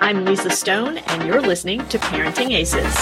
I'm Lisa Stone, and you're listening to Parenting Aces.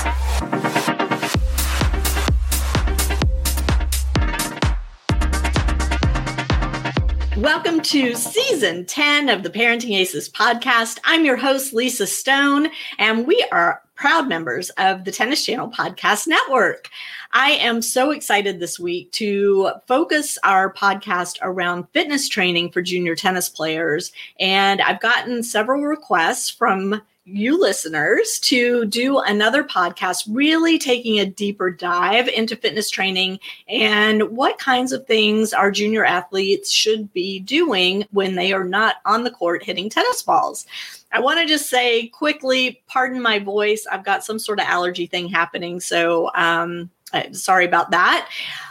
Welcome to season 10 of the Parenting Aces podcast. I'm your host, Lisa Stone, and we are proud members of the Tennis Channel Podcast Network. I am so excited this week to focus our podcast around fitness training for junior tennis players. And I've gotten several requests from you listeners to do another podcast, really taking a deeper dive into fitness training and what kinds of things our junior athletes should be doing when they are not on the court hitting tennis balls. I want to just say quickly, pardon my voice. I've got some sort of allergy thing happening. So, um, sorry about that.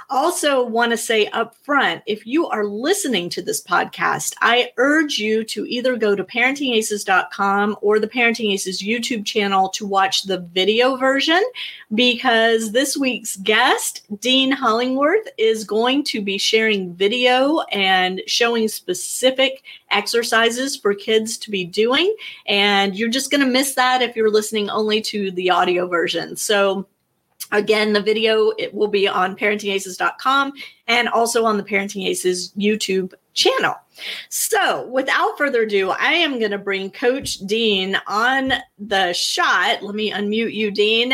Also, want to say up front if you are listening to this podcast, I urge you to either go to parentingaces.com or the Parenting Aces YouTube channel to watch the video version because this week's guest, Dean Hollingworth, is going to be sharing video and showing specific exercises for kids to be doing. And you're just going to miss that if you're listening only to the audio version. So, Again, the video it will be on parentingaces.com and also on the Parenting Aces YouTube channel. So, without further ado, I am going to bring Coach Dean on the shot. Let me unmute you, Dean.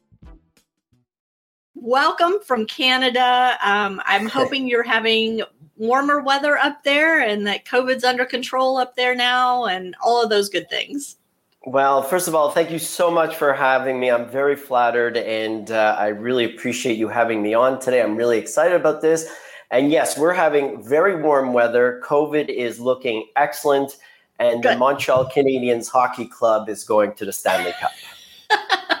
Welcome from Canada. Um, I'm hoping you're having warmer weather up there and that COVID's under control up there now and all of those good things. Well, first of all, thank you so much for having me. I'm very flattered and uh, I really appreciate you having me on today. I'm really excited about this. And yes, we're having very warm weather. COVID is looking excellent. And Good. the Montreal Canadiens Hockey Club is going to the Stanley Cup.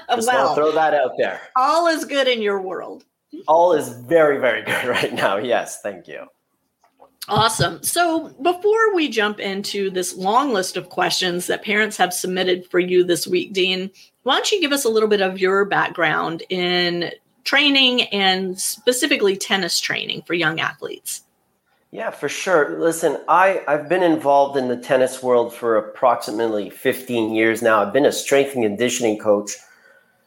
Oh, Just well, throw that out there. All is good in your world. All is very, very good right now. Yes, thank you. Awesome. So, before we jump into this long list of questions that parents have submitted for you this week, Dean, why don't you give us a little bit of your background in training and specifically tennis training for young athletes? Yeah, for sure. Listen, I, I've been involved in the tennis world for approximately 15 years now. I've been a strength and conditioning coach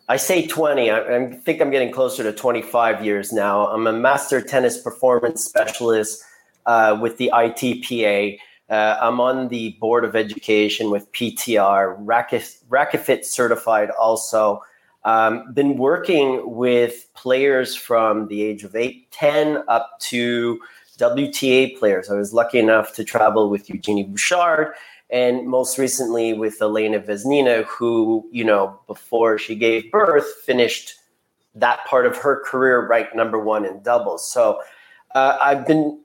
I say 20. I, I, think I'm getting closer to 25 years now. I'm a master tennis performance specialist uh, with the ITPA. Uh, I'm on the board of education with PTR, Racket, certified also. Um, been working with players from the age of 8, 10 up to WTA players. I was lucky enough to travel with Eugenie Bouchard and most recently with Elena Vesnina, who, you know, before she gave birth, finished that part of her career ranked number one in doubles. So uh, I've been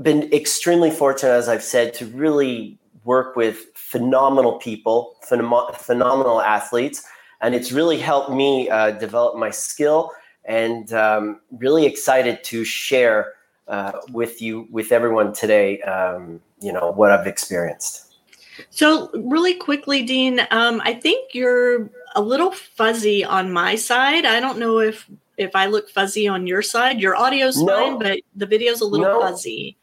been extremely fortunate, as I've said, to really work with phenomenal people, phenom- phenomenal athletes, and it's really helped me uh, develop my skill. And um, really excited to share uh, with you, with everyone today, um, you know, what I've experienced. So, really quickly, Dean, um, I think you're a little fuzzy on my side. I don't know if if I look fuzzy on your side. Your audio's no. fine, but the video's a little no. fuzzy.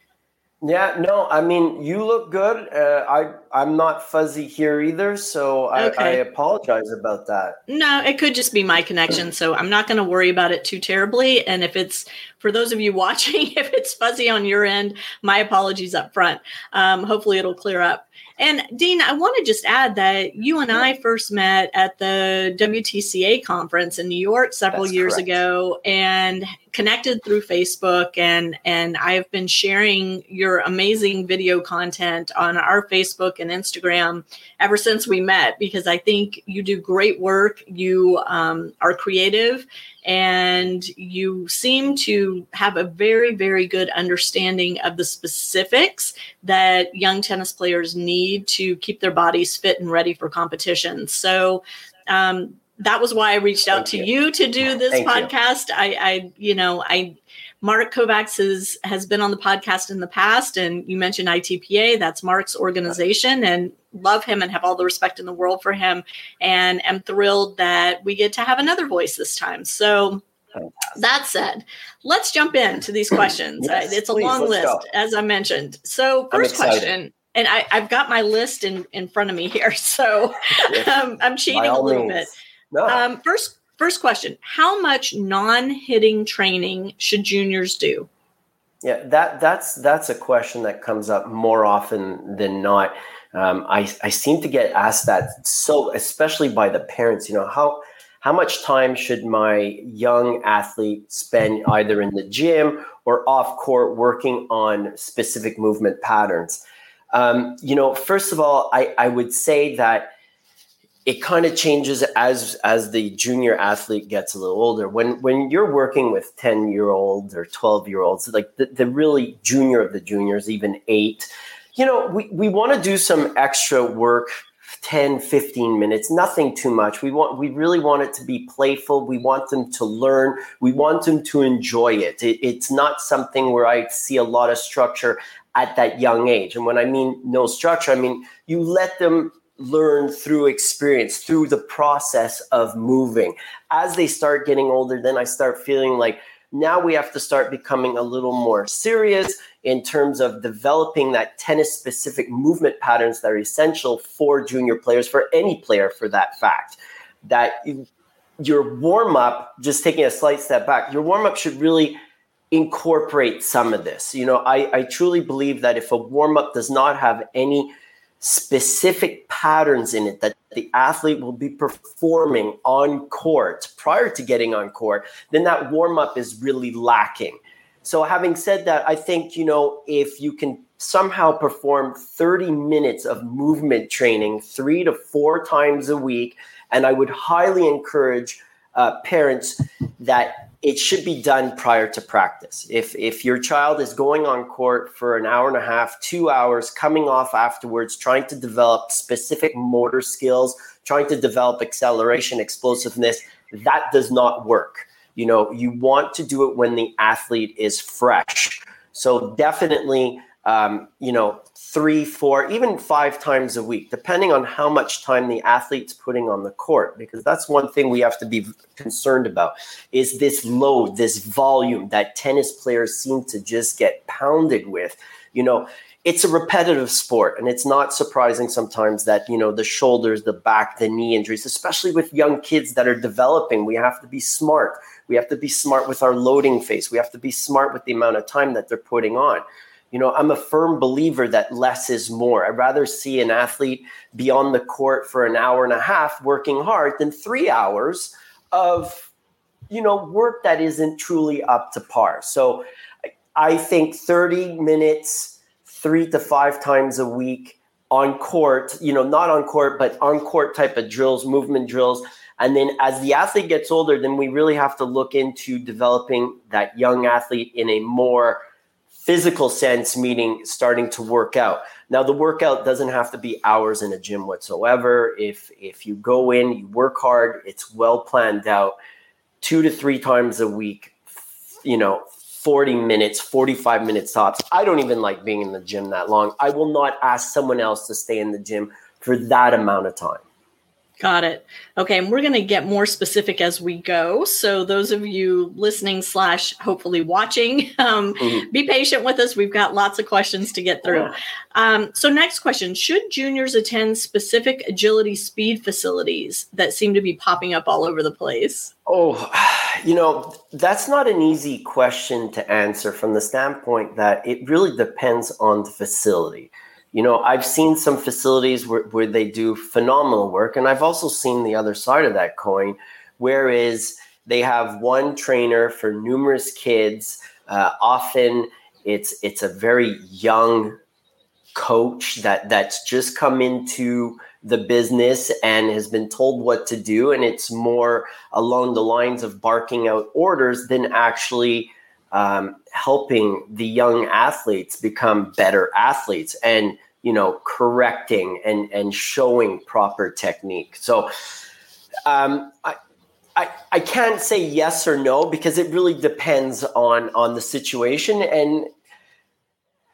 Yeah, no, I mean you look good. Uh, I I'm not fuzzy here either, so I, okay. I, apologize about that. No, it could just be my connection, so I'm not going to worry about it too terribly. And if it's for those of you watching, if it's fuzzy on your end, my apologies up front. Um, hopefully, it'll clear up. And Dean, I want to just add that you and I first met at the WTCA conference in New York several That's years correct. ago and connected through Facebook and and I've been sharing your amazing video content on our Facebook and Instagram ever since we met because I think you do great work. You um, are creative and you seem to have a very very good understanding of the specifics that young tennis players need to keep their bodies fit and ready for competition. So. Um, that was why I reached out Thank to you. you. to do this Thank podcast. You. I, I, you know, I, Mark Kovacs has, has been on the podcast in the past, and you mentioned ITPA. That's Mark's organization, and love him and have all the respect in the world for him. And am thrilled that we get to have another voice this time. So, that said, let's jump into these questions. yes, it's a please, long list, go. as I mentioned. So, first question and I, have got my list in, in front of me here, so um, I'm cheating a little means. bit. No. Um, first, first question: How much non-hitting training should juniors do? Yeah, that that's that's a question that comes up more often than not. Um, I I seem to get asked that so, especially by the parents. You know how how much time should my young athlete spend either in the gym or off court working on specific movement patterns? Um, you know, first of all, I, I would say that it kind of changes as as the junior athlete gets a little older. When when you're working with 10 year olds or 12 year olds like the, the really junior of the juniors even eight you know we, we want to do some extra work 10 15 minutes nothing too much. We want we really want it to be playful. We want them to learn. We want them to enjoy it. it it's not something where i see a lot of structure at that young age. And when i mean no structure i mean you let them learn through experience, through the process of moving. As they start getting older, then I start feeling like now we have to start becoming a little more serious in terms of developing that tennis specific movement patterns that are essential for junior players, for any player for that fact. That your warm up, just taking a slight step back, your warm up should really incorporate some of this. You know, I, I truly believe that if a warm up does not have any specific patterns in it that the athlete will be performing on court prior to getting on court, then that warm up is really lacking. So, having said that, I think, you know, if you can somehow perform 30 minutes of movement training three to four times a week, and I would highly encourage uh, parents that it should be done prior to practice. If if your child is going on court for an hour and a half, 2 hours, coming off afterwards trying to develop specific motor skills, trying to develop acceleration, explosiveness, that does not work. You know, you want to do it when the athlete is fresh. So definitely um, you know, three, four, even five times a week, depending on how much time the athlete's putting on the court. Because that's one thing we have to be concerned about is this load, this volume that tennis players seem to just get pounded with. You know, it's a repetitive sport, and it's not surprising sometimes that you know the shoulders, the back, the knee injuries, especially with young kids that are developing. We have to be smart. We have to be smart with our loading phase. We have to be smart with the amount of time that they're putting on you know, I'm a firm believer that less is more. I'd rather see an athlete be on the court for an hour and a half working hard than three hours of, you know, work that isn't truly up to par. So I think 30 minutes, three to five times a week on court, you know, not on court, but on court type of drills, movement drills. And then as the athlete gets older, then we really have to look into developing that young athlete in a more physical sense, meaning starting to work out. Now, the workout doesn't have to be hours in a gym whatsoever. If if you go in, you work hard, it's well planned out, two to three times a week. You know, 40 minutes, 45 minutes tops. I don't even like being in the gym that long. I will not ask someone else to stay in the gym for that amount of time. Got it. Okay, and we're going to get more specific as we go. So those of you listening slash hopefully watching, um, mm-hmm. be patient with us. We've got lots of questions to get through. Um, so next question: Should juniors attend specific agility speed facilities that seem to be popping up all over the place? Oh, you know that's not an easy question to answer from the standpoint that it really depends on the facility you know, I've seen some facilities where, where they do phenomenal work, and I've also seen the other side of that coin, whereas they have one trainer for numerous kids. Uh, often, it's it's a very young coach that that's just come into the business and has been told what to do, and it's more along the lines of barking out orders than actually um, helping the young athletes become better athletes and you know correcting and and showing proper technique so um, I, I, I can't say yes or no because it really depends on on the situation and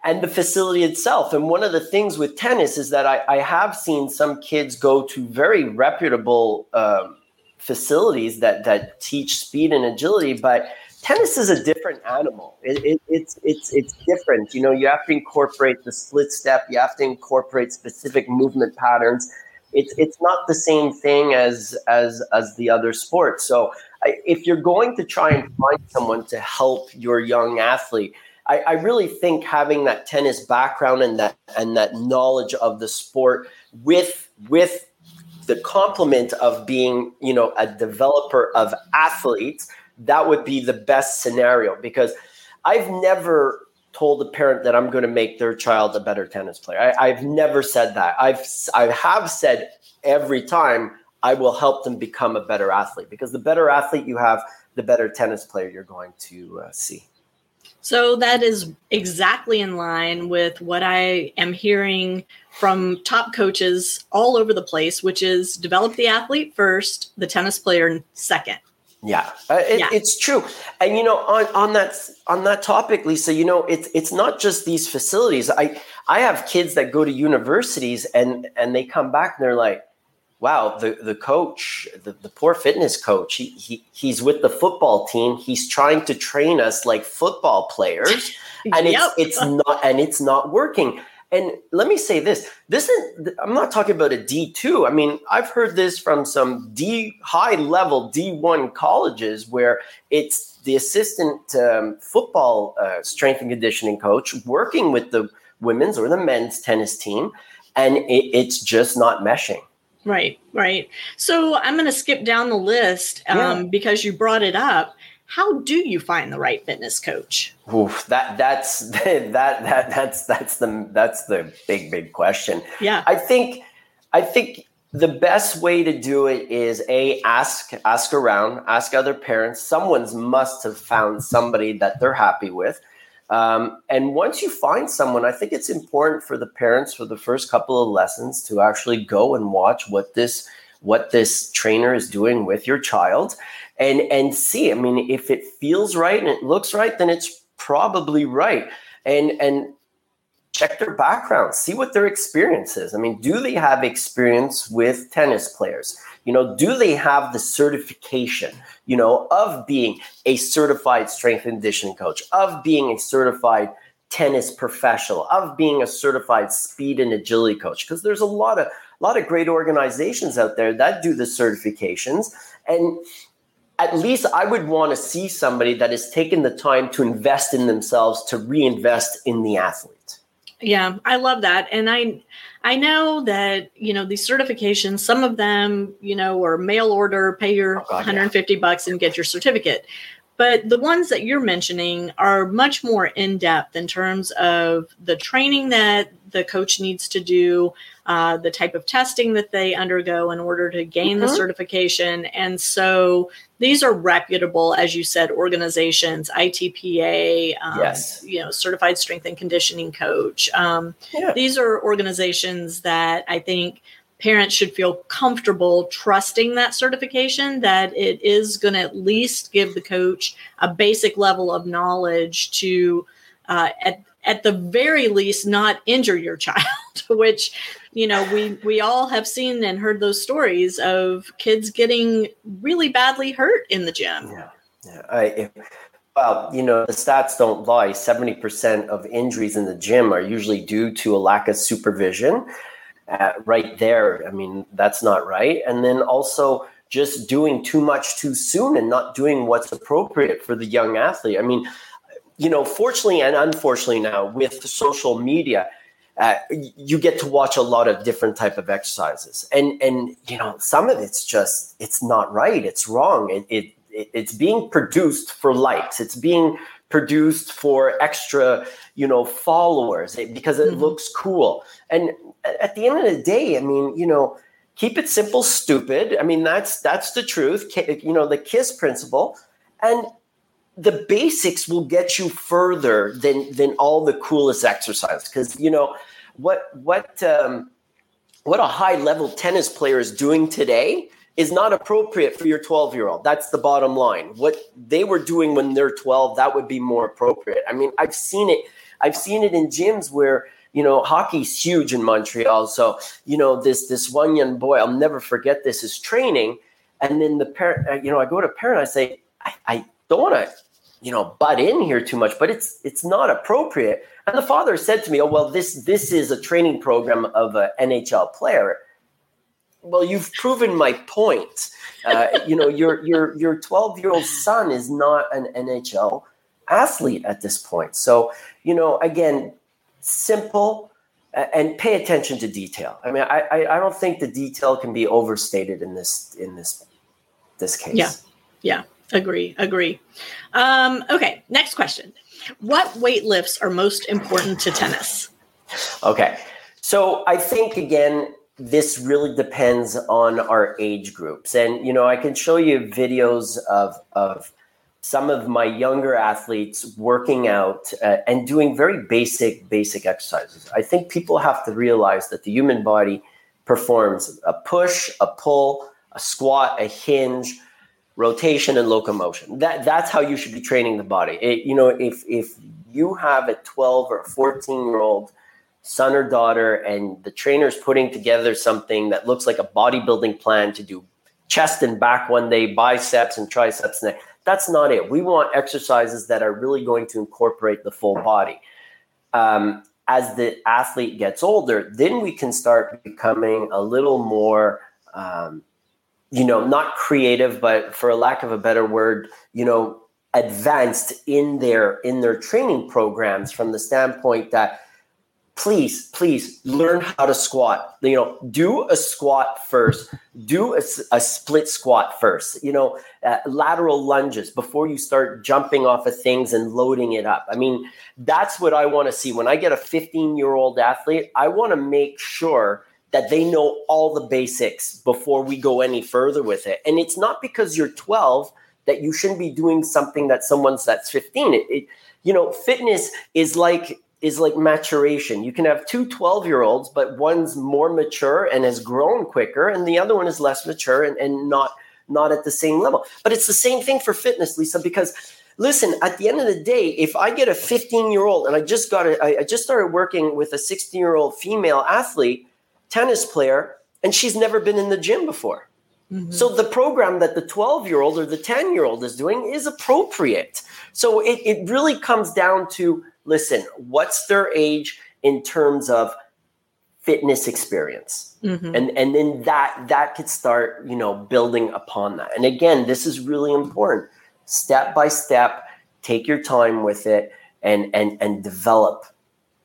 and the facility itself. And one of the things with tennis is that I, I have seen some kids go to very reputable um, facilities that that teach speed and agility, but tennis is a different animal. It, it, it's it's it's different. You know, you have to incorporate the split step. You have to incorporate specific movement patterns. It's it's not the same thing as as as the other sports. So if you're going to try and find someone to help your young athlete, I, I really think having that tennis background and that and that knowledge of the sport with with the complement of being you know a developer of athletes that would be the best scenario because I've never told a parent that I'm going to make their child a better tennis player. I, have never said that. I've I have said every time I will help them become a better athlete because the better athlete you have, the better tennis player you're going to uh, see. So that is exactly in line with what I am hearing from top coaches all over the place, which is develop the athlete first, the tennis player second. Yeah, uh, it, yeah, it's true. And you know, on, on that on that topic, Lisa, you know, it's it's not just these facilities. I I have kids that go to universities and and they come back and they're like, "Wow, the the coach, the, the poor fitness coach, he, he he's with the football team. He's trying to train us like football players, and yep. it's it's not and it's not working." And let me say this: this is I'm not talking about a D2. I mean, I've heard this from some D high level D1 colleges where it's the assistant um, football uh, strength and conditioning coach working with the women's or the men's tennis team, and it, it's just not meshing. Right, right. So I'm going to skip down the list um, yeah. because you brought it up how do you find the right fitness coach? Oof, that that's that that that's that's the that's the big big question. Yeah. I think i think the best way to do it is a ask ask around ask other parents. Someone's must have found somebody that they're happy with. Um, and once you find someone i think it's important for the parents for the first couple of lessons to actually go and watch what this what this trainer is doing with your child and and see. I mean, if it feels right and it looks right, then it's probably right. And and check their background, see what their experience is. I mean, do they have experience with tennis players? You know, do they have the certification, you know, of being a certified strength and conditioning coach, of being a certified tennis professional, of being a certified speed and agility coach? Because there's a lot of lot of great organizations out there that do the certifications. And at least I would want to see somebody that has taken the time to invest in themselves to reinvest in the athlete. Yeah, I love that. And I I know that, you know, these certifications, some of them, you know, are mail order, pay your oh God, 150 yeah. bucks and get your certificate. But the ones that you're mentioning are much more in depth in terms of the training that the coach needs to do, uh, the type of testing that they undergo in order to gain mm-hmm. the certification. And so these are reputable, as you said, organizations, ITPA, um, yes. you know, certified strength and conditioning coach. Um, yeah. These are organizations that I think parents should feel comfortable trusting that certification that it is going to at least give the coach a basic level of knowledge to uh, at at the very least not injure your child which you know we we all have seen and heard those stories of kids getting really badly hurt in the gym yeah yeah i well, you know, the stats don't lie. 70% of injuries in the gym are usually due to a lack of supervision. Uh, right there, I mean, that's not right. And then also just doing too much too soon and not doing what's appropriate for the young athlete. I mean, you know, fortunately and unfortunately now with social media, uh, you get to watch a lot of different type of exercises. And and you know some of it's just it's not right it's wrong. It, it it's being produced for likes. It's being produced for extra you know followers because it mm-hmm. looks cool. And at the end of the day i mean you know keep it simple stupid. I mean that's that's the truth. You know the kiss principle. And the basics will get you further than than all the coolest exercise because you know what what um, what a high level tennis player is doing today is not appropriate for your 12 year old. That's the bottom line. What they were doing when they're 12, that would be more appropriate. I mean, I've seen it. I've seen it in gyms where you know hockey's huge in Montreal. So you know this this one young boy, I'll never forget this. Is training, and then the parent, uh, you know, I go to parent, I say, I, I don't want to, you know, butt in here too much, but it's it's not appropriate. And the father said to me, "Oh well, this this is a training program of an NHL player." well, you've proven my point. Uh, you know, your your your 12 year old son is not an NHL athlete at this point. So, you know, again, simple and pay attention to detail. I mean, I, I, don't think the detail can be overstated in this in this this case. Yeah, yeah, agree, agree. Um, okay, next question: What weight lifts are most important to tennis? Okay, so I think again this really depends on our age groups. And, you know, I can show you videos of, of some of my younger athletes working out uh, and doing very basic, basic exercises. I think people have to realize that the human body performs a push, a pull, a squat, a hinge, rotation, and locomotion. That, that's how you should be training the body. It, you know, if, if you have a 12 or 14 year old son or daughter and the trainer's putting together something that looks like a bodybuilding plan to do chest and back one day, biceps and triceps next. That's not it. We want exercises that are really going to incorporate the full body. Um, as the athlete gets older, then we can start becoming a little more, um, you know, not creative, but for a lack of a better word, you know, advanced in their in their training programs from the standpoint that please please learn how to squat. You know do a squat first. Do a, a split squat first you know uh, lateral lunges before you start jumping off of things and loading it up. I mean that's what i want to see. When i get a 15 year old athlete i want to make sure that they know all the basics before we go any further with it and it's not because you're 12 that you shouldn't be doing something that someone's that's 15 it, it you know fitness is like is like maturation. You can have two 12 year olds, but one's more mature and has grown quicker, and the other one is less mature and, and not not at the same level. But it's the same thing for fitness, Lisa, because listen, at the end of the day, if I get a 15 year old and I just got a, I just started working with a 16 year old female athlete, tennis player, and she's never been in the gym before. Mm-hmm. So the program that the 12 year old or the 10 year old is doing is appropriate. So it, it really comes down to listen, what's their age in terms of fitness experience? Mm-hmm. And and then that that could start, you know, building upon that. And again, this is really important. Step by step, take your time with it and and and develop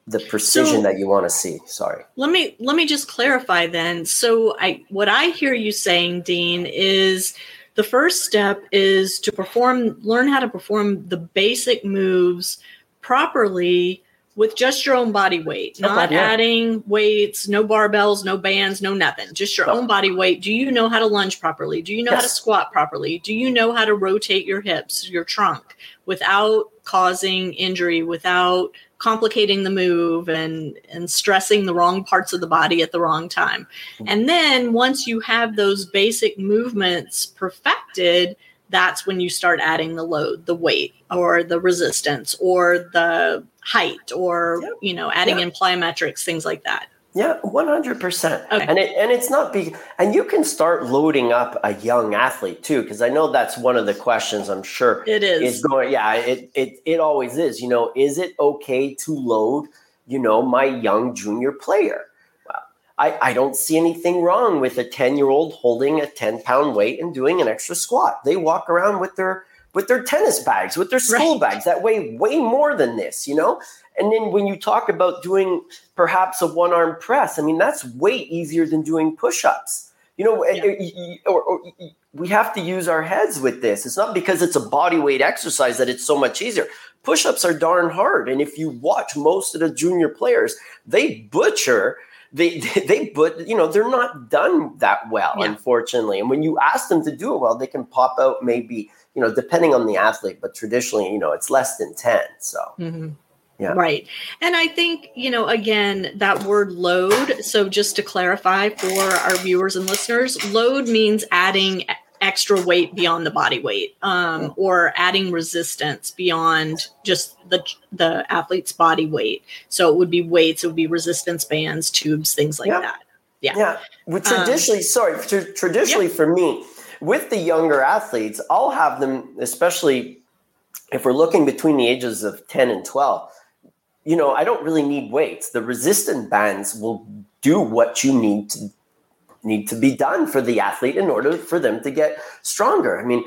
the precision so, that you want to see sorry let me let me just clarify then so i what i hear you saying dean is the first step is to perform learn how to perform the basic moves properly with just your own body weight, not yeah. adding weights, no barbells, no bands, no nothing, just your own body weight. Do you know how to lunge properly? Do you know yes. how to squat properly? Do you know how to rotate your hips, your trunk without causing injury, without complicating the move and and stressing the wrong parts of the body at the wrong time. And then once you have those basic movements perfected, that's when you start adding the load, the weight, or the resistance, or the height, or Yep. you know, adding Yep. in plyometrics, things like that. Yeah, one hundred percent. And it and it's not be And you can start loading up a young athlete too, because I know that's one of the questions. I'm sure It is. is going. Yeah, it it it always is. You know, is it okay to load? You know, my young junior player. Well, I I don't see anything wrong with a ten year old holding a ten pound weight and doing an extra squat. They walk around with their with their tennis bags, with their school Right. bags that weigh way more than this. You know. And then when you talk about doing perhaps a one arm press, I mean, that's way easier than doing push ups. You know, Yeah. y- y- or, or y- we have to use our heads with this. It's not because it's a body weight exercise that it's so much easier. Push ups are darn hard. And if you watch most of the junior players, they butcher. They, they, but you know, they're not done that well, Yeah. unfortunately. And when you ask them to do it well, they can pop out maybe, you know, depending on the athlete, but traditionally, you know, it's less than 10. So, Mhm. Yeah. Right. And I think, you know, again, that word load. So just to clarify for our viewers and listeners, load means adding extra weight beyond the body weight um, or adding resistance beyond just the the athlete's body weight. So it would be weights, it would be resistance bands, tubes, things like Yeah. that. Yeah. Yeah. Well, Um, traditionally, sorry, tr- traditionally for me, with the younger athletes, I'll have them, especially if we're looking between the ages of 10 and 12, you know, I don't really need weights. The resistant bands will do what you need to need to be done for the athlete in order for them to get stronger. I mean,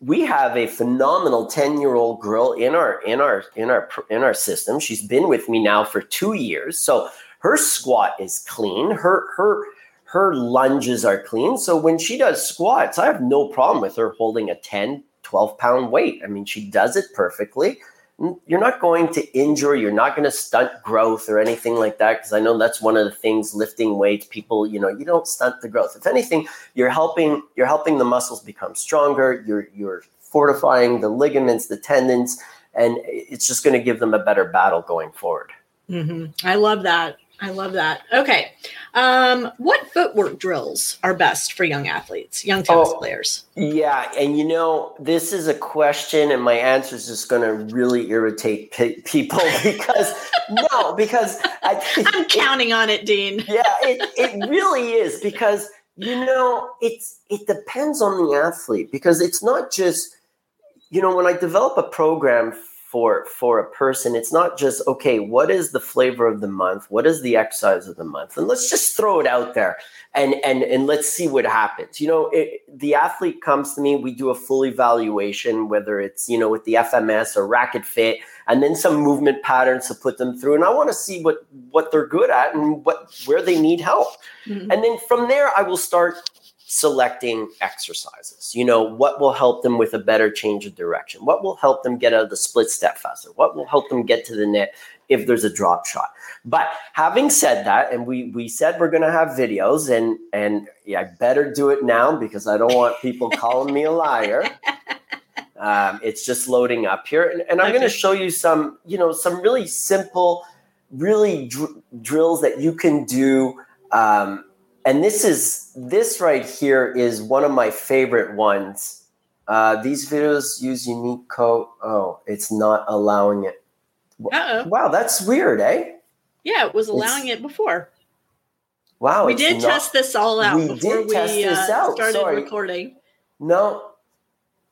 we have a phenomenal 10-year-old girl in our in our in our in our system. She's been with me now for 2 years. So her squat is clean. Her her her lunges are clean. So when she does squats, I have no problem with her holding a 10, 12 pound weight. I mean, she does it perfectly. You're not going to injure, you're not going to stunt growth or anything like that. Because I know that's one of the things lifting weights, people, you know, you don't stunt the growth. If anything, you're helping, you're helping the muscles become stronger, you're you're fortifying the ligaments, the tendons, and it's just going to give them a better battle going forward. hmm I love that. I love that. Okay. Um, what footwork drills are best for young athletes, young tennis Oh. players? Yeah, and you know, this is a question, and my answer is just going to really irritate pe- people because no, because I, I'm counting on it, Dean. yeah, it, it really is because you know it's it depends on the athlete because it's not just you know when I develop a program for for a person it's not just okay what is the flavor of the month? What is the exercise of the month? And let's just throw it out there and and and let's see what happens. You know it, the athlete comes to me we do a full evaluation whether it's you know with the fms or racket fit and then some movement patterns to put them through and i want to see what what they're good at and what where they need help. Mhm. and then from there i will start selecting exercises. You know what will help them with a better change of direction? What will help them get out of the split step faster? What will help them get to the net if there's a drop shot? But having said that and we we said we're going to have videos and and yeah, i better do it now because i don't want people calling me a liar. Um, it's just loading up here and, and i'm going to show you some you know some really simple really dr- drills that you can do um, and this is this right here is one of my favorite ones uh, these videos use unique code oh it's not allowing it Uh-oh. wow that's weird eh Yeah, it was allowing it before. wow we it's did not- test this all out We before did we test this uh, out. started Sorry. recording. No.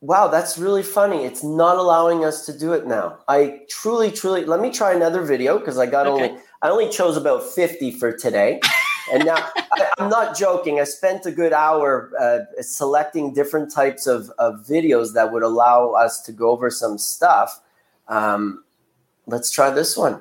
Wow, that's really funny. It's not allowing us to do it now. I truly, truly let me try another video because I got Okay. only I only chose about 50 for today. And now I, I'm not joking. I spent a good hour uh, selecting different types of, of videos that would allow us to go over some stuff. Um, let's try this one.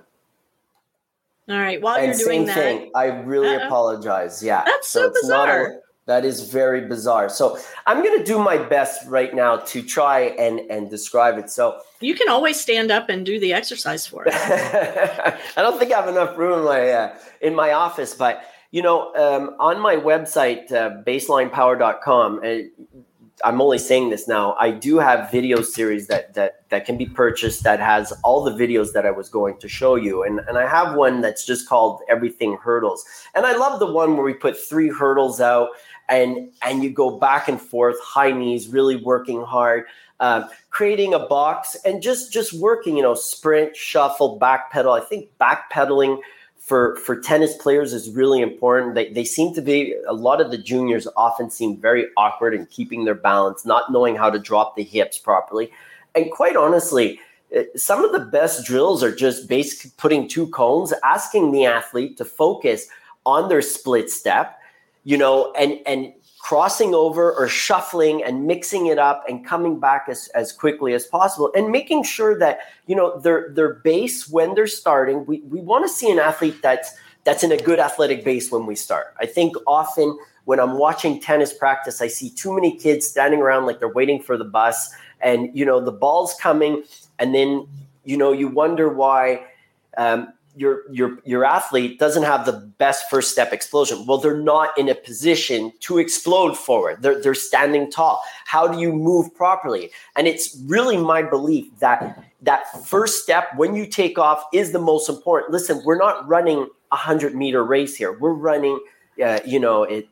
All right. While and you're doing same that, thing. I really Uh-oh. apologize. Yeah. That's so it's not a- bizarre. that is very bizarre. So I'm going to do my best right now to try and and describe it. So you can always stand up and do the exercise for us. I don't think I have enough room in my uh, in my office, but you know, um, on my website uh, baselinepower.com, uh, I'm only saying this now. I do have video series that that that can be purchased that has all the videos that I was going to show you, and and I have one that's just called Everything Hurdles, and I love the one where we put three hurdles out, and and you go back and forth, high knees, really working hard. Um, creating a box and just just working you know sprint shuffle backpedal i think backpedaling for for tennis players is really important. They they seem to be a lot of the juniors often seem very awkward in keeping their balance, not knowing how to drop the hips properly. And quite honestly, eh, some of the best drills are just basically putting two cones, asking the athlete to focus on their split step, you know, and and crossing over or shuffling and mixing it up and coming back as, as quickly as possible and making sure that you know their their base when they're starting we, we want to see an athlete that's that's in a good athletic base when we start. I think often when i'm watching tennis practice i see too many kids standing around like they're waiting for the bus and you know the ball's coming and then you know you wonder why um, your your your athlete doesn't have the best first step explosion. Well they're not in a position to explode forward. They're, they're standing tall. How do you move properly? And it's really my belief that that first step when you take off is the most important. Listen we're not running a 100 meter race here. We're running uh, you know it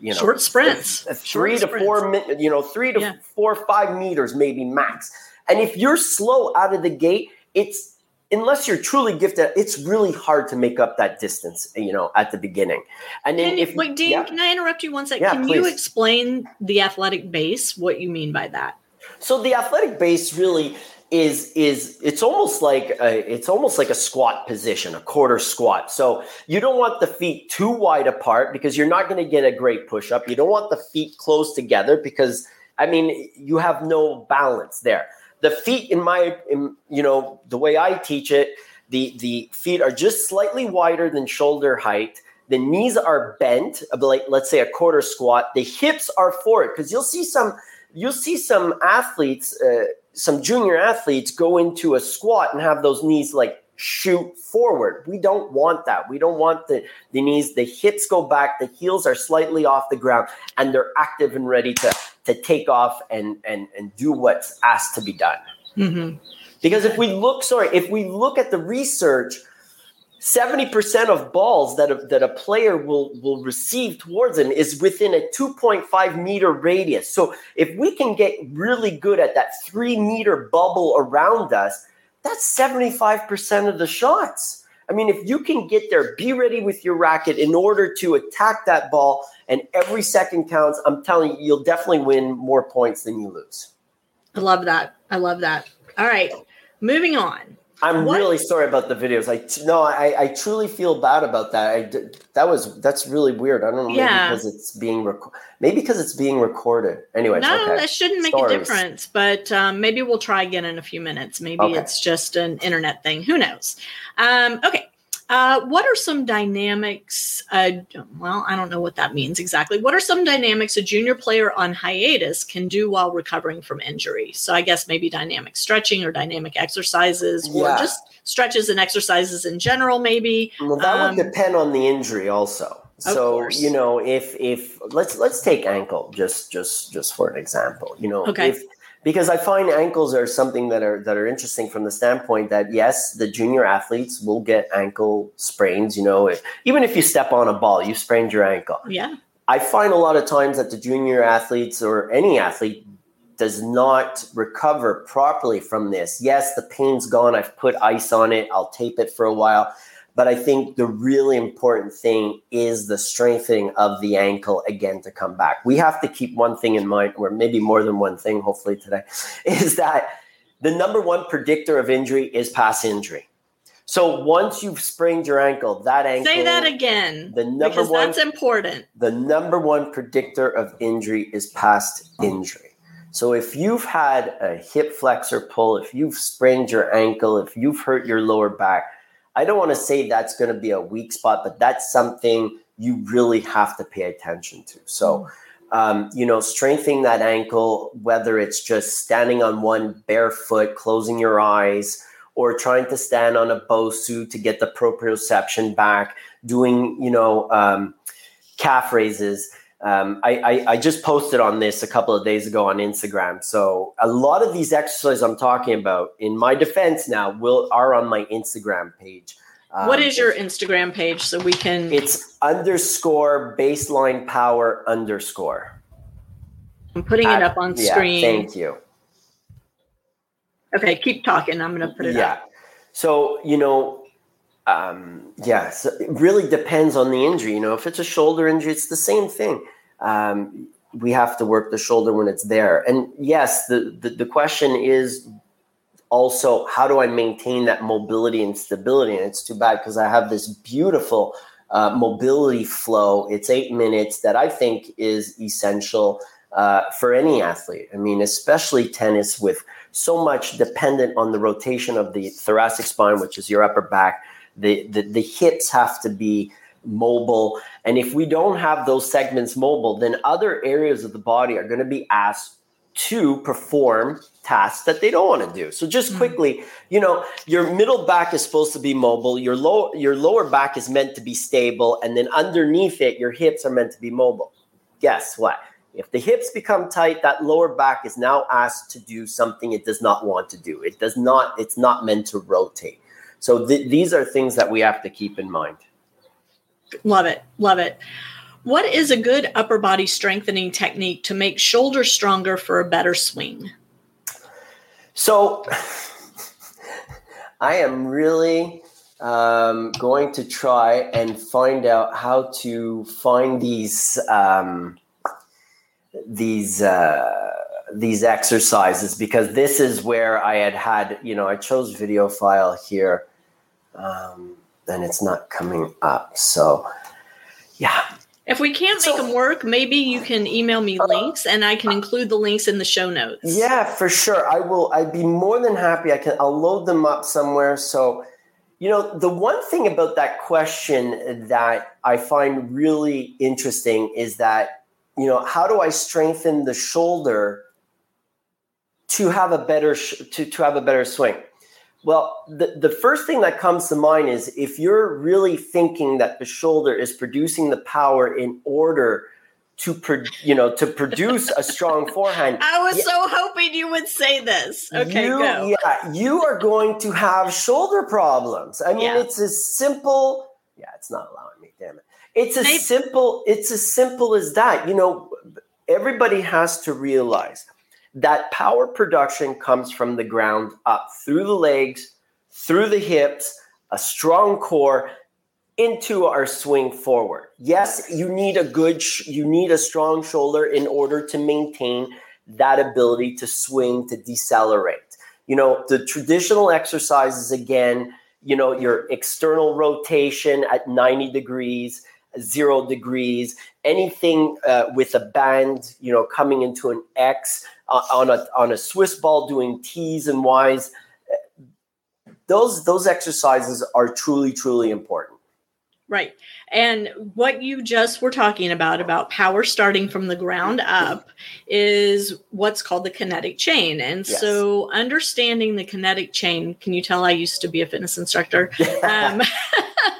you know short sprints. a, a three short to sprints. four you know three to Yeah. four five meters maybe max. And if you're slow out of the gate it's unless you're truly gifted, it's really hard to make up that distance, you know, at the beginning. And then Can you, if wait, Dean, yeah. can I interrupt you one second? Yeah, can you explain the athletic base, what you mean by that? So the athletic base really is is it's almost like a, it's almost like a squat position, a quarter squat. So you don't want the feet too wide apart because you're not going to get a great push up. You don't want the feet close together because I mean you have no balance there. The feet, in my, in, you know, the way I teach it, the the feet are just slightly wider than shoulder height. The knees are bent, like let's say a quarter squat. The hips are forward because you'll see some you'll see some athletes, uh, some junior athletes go into a squat and have those knees like shoot forward. We don't want that. We don't want the, the knees, the hips go back, the heels are slightly off the ground, and they're active and ready to, to take off and, and, and do what's asked to be done. Mm-hmm. Because if we look, sorry, if we look at the research, 70% of balls that a, that a player will, will receive towards him is within a 2.5 meter radius. So if we can get really good at that three meter bubble around us, that's 75% of the shots. I mean, if you can get there, be ready with your racket in order to attack that ball, and every second counts, I'm telling you, you'll definitely win more points than you lose. I love that. I love that. All right, moving on. I'm What? really sorry about the videos. I t- no, I, I truly feel bad about that. I d- that was that's really weird. I don't know maybe Yeah. because it's being rec- maybe because it's being recorded. Anyway, no, okay. that shouldn't make a difference, but um, maybe we'll try again in a few minutes. Maybe Okay. it's just an internet thing. Who knows? Um, okay. Uh, what are some dynamics? Uh, well, I don't know what that means exactly. What are some dynamics a junior player on hiatus can do while recovering from injury? So, I guess maybe dynamic stretching or dynamic exercises, or Yeah. just stretches and exercises in general, maybe. Well, that Um, would depend on the injury also. So you know, if if let's let's take ankle just just just for an example. You know, Okay. if because I find ankles are something that are that are interesting from the standpoint that yes, the junior athletes will get ankle sprains. You know, if, even if you step on a ball, you sprained your ankle. Yeah. I find a lot of times that the junior athletes or any athlete does not recover properly from this. Yes, the pain's gone. I've put ice on it. I'll tape it for a while. But I think the really important thing is the strengthening of the ankle again to come back. We have to keep one thing in mind, or maybe more than one thing, hopefully today, is that the number one predictor of injury is past injury. So once you've sprained your ankle, that ankle Say that again. the number because one that's important. the number one predictor of injury is past injury. So if you've had a hip flexor pull, if you've sprained your ankle, if you've hurt your lower back, I don't want to say that's going to be a weak spot, but that's something you really have to pay attention to. So, um, you know, strengthening that ankle, whether it's just standing on one barefoot, closing your eyes, or trying to stand on a Bosu to get the proprioception back, doing, you know, um, calf raises. Um, I, I, I, just posted on this a couple of days ago on Instagram. So a lot of these exercises I'm talking about, in my defense now, will are on my Instagram page. Um, what is your Instagram page so we can? It's underscore baseline power underscore. I'm putting it up on screen. Thank you. Okay, keep talking. I'm going to put it yeah. up. So you know, um, yeah, so it really depends on the injury. You know, if it's a shoulder injury, it's the same thing um, we have to work the shoulder when it's there. And yes, the, the, the question is also how do I maintain that mobility and stability? And it's too bad because I have this beautiful uh, mobility flow. It's eight minutes that I think is essential uh, for any athlete. I mean, especially tennis with so much dependent on the rotation of the thoracic spine, which is your upper back. The, the, the hips have to be mobile. And if we don't have those segments mobile, then other areas of the body are going to be asked to perform tasks that they don't want to do. So just mm-hmm. quickly, you know, your middle back is supposed to be mobile, your low your lower back is meant to be stable, and then underneath it, your hips are meant to be mobile. Guess what? If the hips become tight, that lower back is now asked to do something it does not want to do. It does not, it's not meant to rotate. So th- these are things that we have to keep in mind. Love it. Love it. What is a good upper body strengthening technique to make shoulders stronger for a better swing? So, I am really um, going to try and find out how to find these um, these uh, these exercises because this is where I had had you know I chose video file here. Um, then it's not coming up. So, yeah. If we can't make so, them work, maybe you can email me uh, links and I can include the links in the show notes. Yeah, for sure. I will I'd be more than happy. I can I'll load them up somewhere. So, you know, the one thing about that question that I find really interesting is that, you know, how do I strengthen the shoulder to have a better sh- to, to have a better swing? Well, the, the first thing that comes to mind is if you're really thinking that the shoulder is producing the power in order to pro, you know to produce a strong forehand. I was yeah, so hoping you would say this. Okay, you, go. Yeah, you are going to have shoulder problems. I mean, yeah. it's as simple. Yeah, it's not allowing me. Damn it! It's as Maybe. simple. It's as simple as that. You know, everybody has to realize that power production comes from the ground up through the legs, through the hips, a strong core into our swing forward. Yes, you need a good sh- you need a strong shoulder in order to maintain that ability to swing to decelerate. You know, the traditional exercises again, you know, your external rotation at 90 degrees, 0 degrees, anything uh, with a band, you know, coming into an X, uh, on a on a Swiss ball doing T's and Y's. Those those exercises are truly truly important. Right. And what you just were talking about, about power starting from the ground up, is what's called the kinetic chain. And yes. so, understanding the kinetic chain, can you tell I used to be a fitness instructor? um,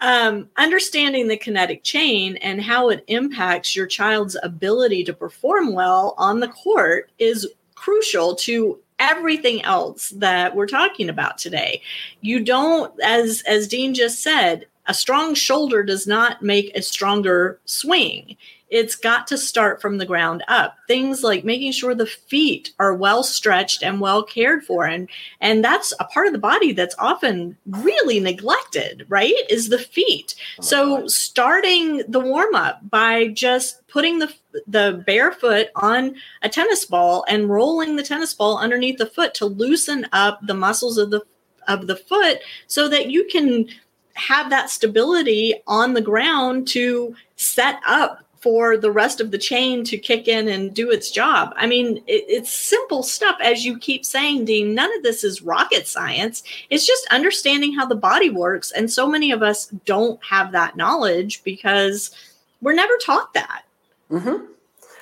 um, understanding the kinetic chain and how it impacts your child's ability to perform well on the court is crucial to everything else that we're talking about today. You don't, as as Dean just said, a strong shoulder does not make a stronger swing. It's got to start from the ground up. Things like making sure the feet are well stretched and well cared for and and that's a part of the body that's often really neglected right is the feet. Oh so starting the warm up by just putting the the bare foot on a tennis ball and rolling the tennis ball underneath the foot to loosen up the muscles of the of the foot so that you can have that stability on the ground to set up for the rest of the chain to kick in and do its job. I mean, it, it's simple stuff, as you keep saying, Dean. None of this is rocket science. It's just understanding how the body works. And so many of us don't have that knowledge because we're never taught that. Mm-hmm.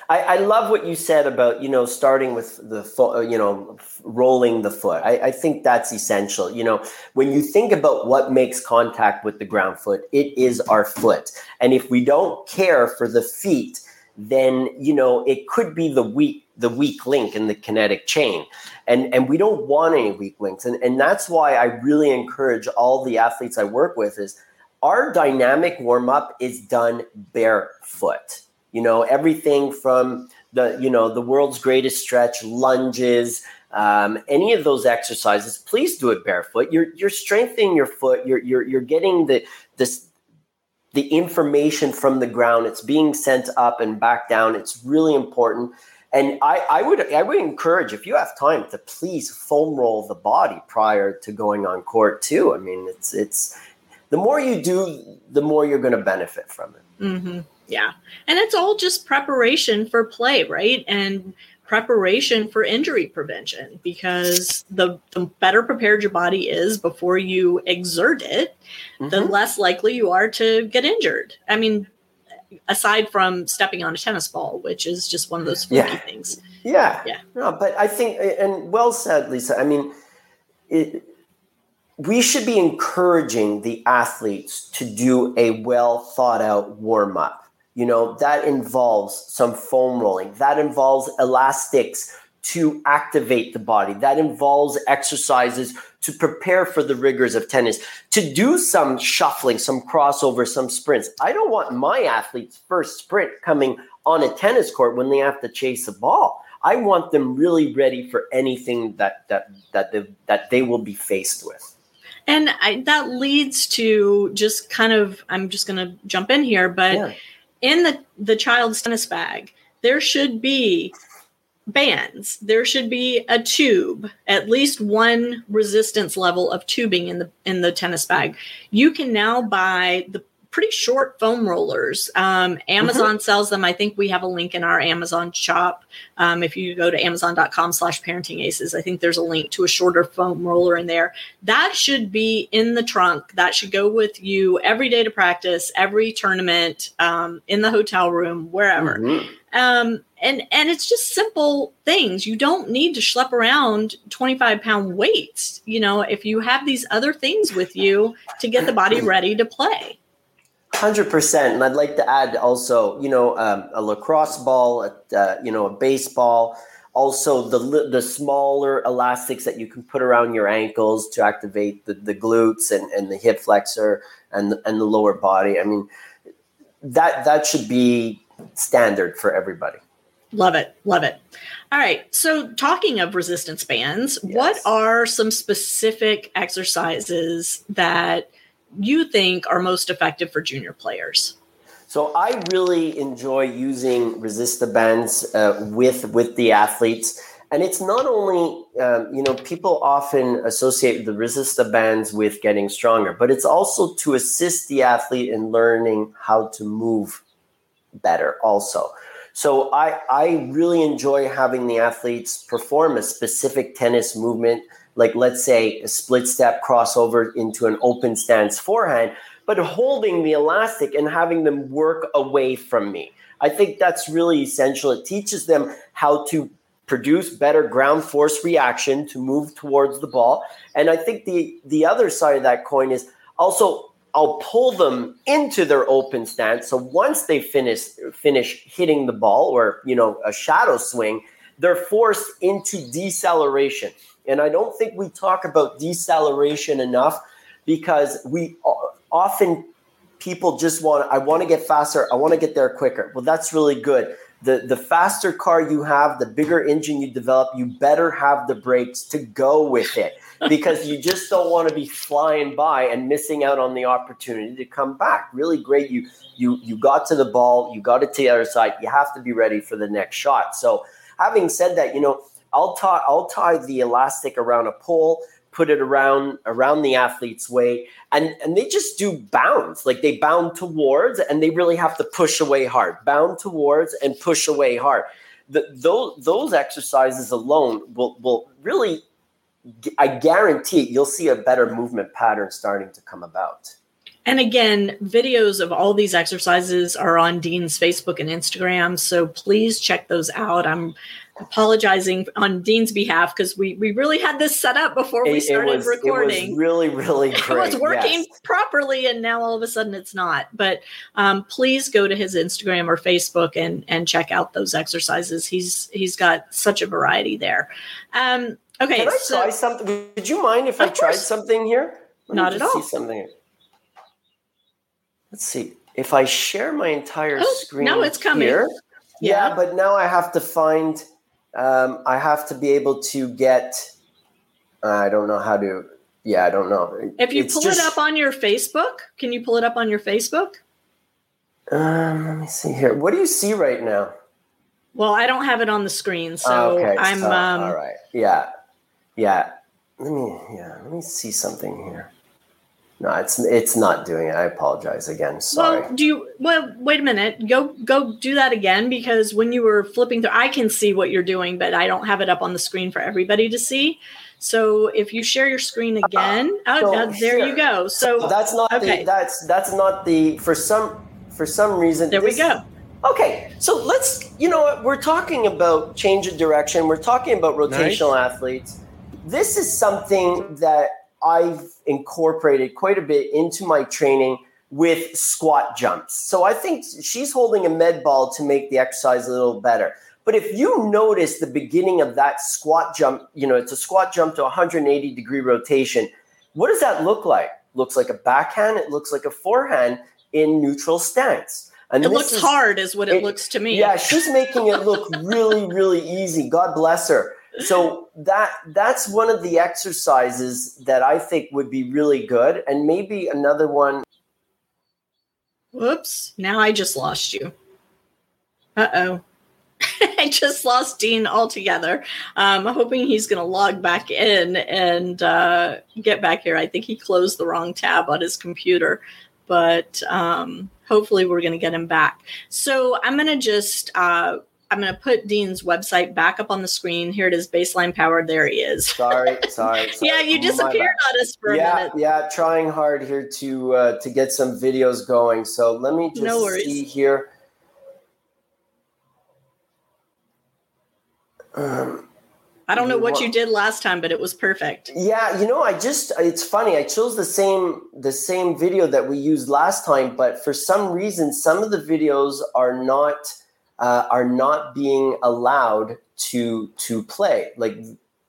I, I, love what you said about you know starting with the uh, you know rolling the foot. I, I, think that's essential. You know, when you think about what makes contact with the ground foot, it is our foot, and if we don't care for the feet, then you know it could be the weak the weak link in the kinetic chain, and and we don't want any weak links, and and that's why I really encourage all the athletes I work with is our dynamic warm up is done barefoot you know everything from the you know the world's greatest stretch lunges um, any of those exercises please do it barefoot you're you're strengthening your foot you're you're, you're getting the this the information from the ground it's being sent up and back down it's really important and I, I would I would encourage if you have time to please foam roll the body prior to going on court too. I mean, it's it's the more you do, the more you're going to benefit from it. Mm-hmm. Yeah. And it's all just preparation for play, right? And preparation for injury prevention because the, the better prepared your body is before you exert it, mm-hmm. the less likely you are to get injured. I mean, aside from stepping on a tennis ball, which is just one of those fluky yeah. things. Yeah. Yeah. No, but I think, and well said, Lisa. I mean, it, we should be encouraging the athletes to do a well thought out warm up you know, that involves some foam rolling, that involves elastics to activate the body, that involves exercises to prepare for the rigors of tennis, to do some shuffling, some crossover, some sprints. I don't want my athletes' first sprint coming on a tennis court when they have to chase a ball. I want them really ready for anything that that that they, that they will be faced with. And I, that leads to just kind of I'm just going to jump in here, but yeah in the the child's tennis bag there should be bands. There should be a tube at least one resistance level of tubing in the in the tennis bag. You can now buy the pretty short foam rollers. Um, Amazon mm-hmm. sells them. I think we have a link in our Amazon shop. Um, if you go to amazon.com slash parenting aces, I think there's a link to a shorter foam roller in there. That should be in the trunk. That should go with you every day to practice, every tournament, um, in the hotel room, wherever. Mm-hmm. Um, and and it's just simple things. You don't need to schlep around 25 pound weights. You know, if you have these other things with you to get the body ready to play. Hundred percent, and I'd like to add also, you know, um, a lacrosse ball, a, uh, you know, a baseball. Also, the the smaller elastics that you can put around your ankles to activate the, the glutes and, and the hip flexor and the, and the lower body. I mean, that that should be standard for everybody. Love it, love it. All right. So, talking of resistance bands, yes. what are some specific exercises that you think are most effective for junior players? So I really enjoy using resista bands uh, with with the athletes, and it's not only um, you know people often associate the resista bands with getting stronger, but it's also to assist the athlete in learning how to move better. Also, so I I really enjoy having the athletes perform a specific tennis movement like let's say a split step crossover into an open stance forehand, but holding the elastic and having them work away from me. I think that's really essential. It teaches them how to produce better ground force reaction to move towards the ball. And I think the the other side of that coin is also I'll pull them into their open stance. So once they finish finish hitting the ball or you know a shadow swing, they're forced into deceleration. And I don't think we talk about deceleration enough because we uh, often people just want I want to get faster, I want to get there quicker. Well, that's really good. The the faster car you have, the bigger engine you develop, you better have the brakes to go with it because you just don't want to be flying by and missing out on the opportunity to come back. Really great you you you got to the ball, you got it to the other side. You have to be ready for the next shot. So, having said that, you know, I'll tie I'll tie the elastic around a pole, put it around around the athlete's weight, and and they just do bounds. Like they bound towards, and they really have to push away hard. Bound towards and push away hard. The, those those exercises alone will will really, I guarantee it, you'll see a better movement pattern starting to come about. And again, videos of all these exercises are on Dean's Facebook and Instagram. So please check those out. I'm apologizing on Dean's behalf because we, we really had this set up before we It- it started was- recording. It was really, really it was working yes. properly and now all of a sudden it's not but um, please go to his instagram or facebook and and check out those exercises he's he's got such a variety there um, okay Can I so try something? Would you mind if I tried course. something here? Let me Not at all. See something. Let's see. If I share my entire Oh, screen, no, it's coming. Here, yeah. Yeah. but now I have to find. Um, I have to be able to get. I don't know how to. Yeah, I don't know. if you It's pull just- it up on your facebook can you pull it up on your facebook Um, let me see here. What do you see right now? well i don't have it on the screen so Oh, okay, i'm so, um, all right. Yeah, yeah. Let me. Yeah, let me see something here. No, it's it's not doing it. I apologize again. Sorry. Well, do you? Well, wait a minute. Go go do that again because when you were flipping through, I can see what you're doing, but I don't have it up on the screen for everybody to see. So if you share your screen again, oh, so uh, there you go. So that's not okay. the that's that's not the for some for some reason there we go. okay so let's you know what we're talking about change of direction we're talking about rotational athletes this is something that i've incorporated quite a bit into my training with squat jumps so i think she's holding a med ball to make the exercise a little better but if you notice the beginning of that squat jump you know it's a squat jump to 180 degree rotation what does that look like looks like a backhand it looks like a forehand in neutral stance and It looks is- hard, is what it, it- looks to me. yeah, she's making it look really, really easy. God bless her. So that that's one of the exercises that I think would be really good, and maybe another one. Whoops! Now I just lost you. Uh oh. I just lost Dean altogether. Um, I'm hoping he's going to log back in and uh, get back here. I think he closed the wrong tab on his computer, but um, hopefully we're going to get him back. So I'm going to just uh, I'm going to put Dean's website back up on the screen. Here it is, baseline power. There he is. Sorry, sorry. sorry. yeah, you disappeared on us for a yeah, minute. yeah, trying hard here to uh, to get some videos going. So let me just No see here. Um, I don't know what you did last time, but it was perfect. Yeah, you know, I just it's funny. I chose the same the same video that we used last time, but for some reason some of the videos are not uh, are not being allowed to to play. Like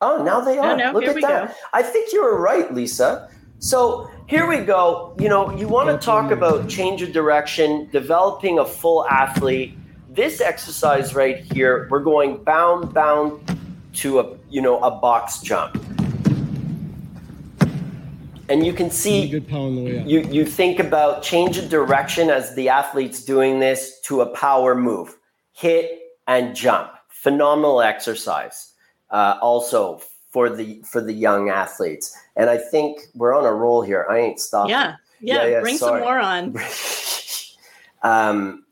oh, now they are. no, Look at that. go. I think you were right, Lisa. So here we go. You know, you want to talk about change of direction, developing a full athlete. This exercise right here, we're going bound, bound to a you know a box jump, and you can see good power the way up. you you think about change of direction as the athlete's doing this to a power move, hit and jump. Phenomenal exercise. Uh, also for the for the young athletes, and I think we're on a roll here. I ain't stopping. Yeah, yeah. Yeah, yeah, bring sorry. some more on. um,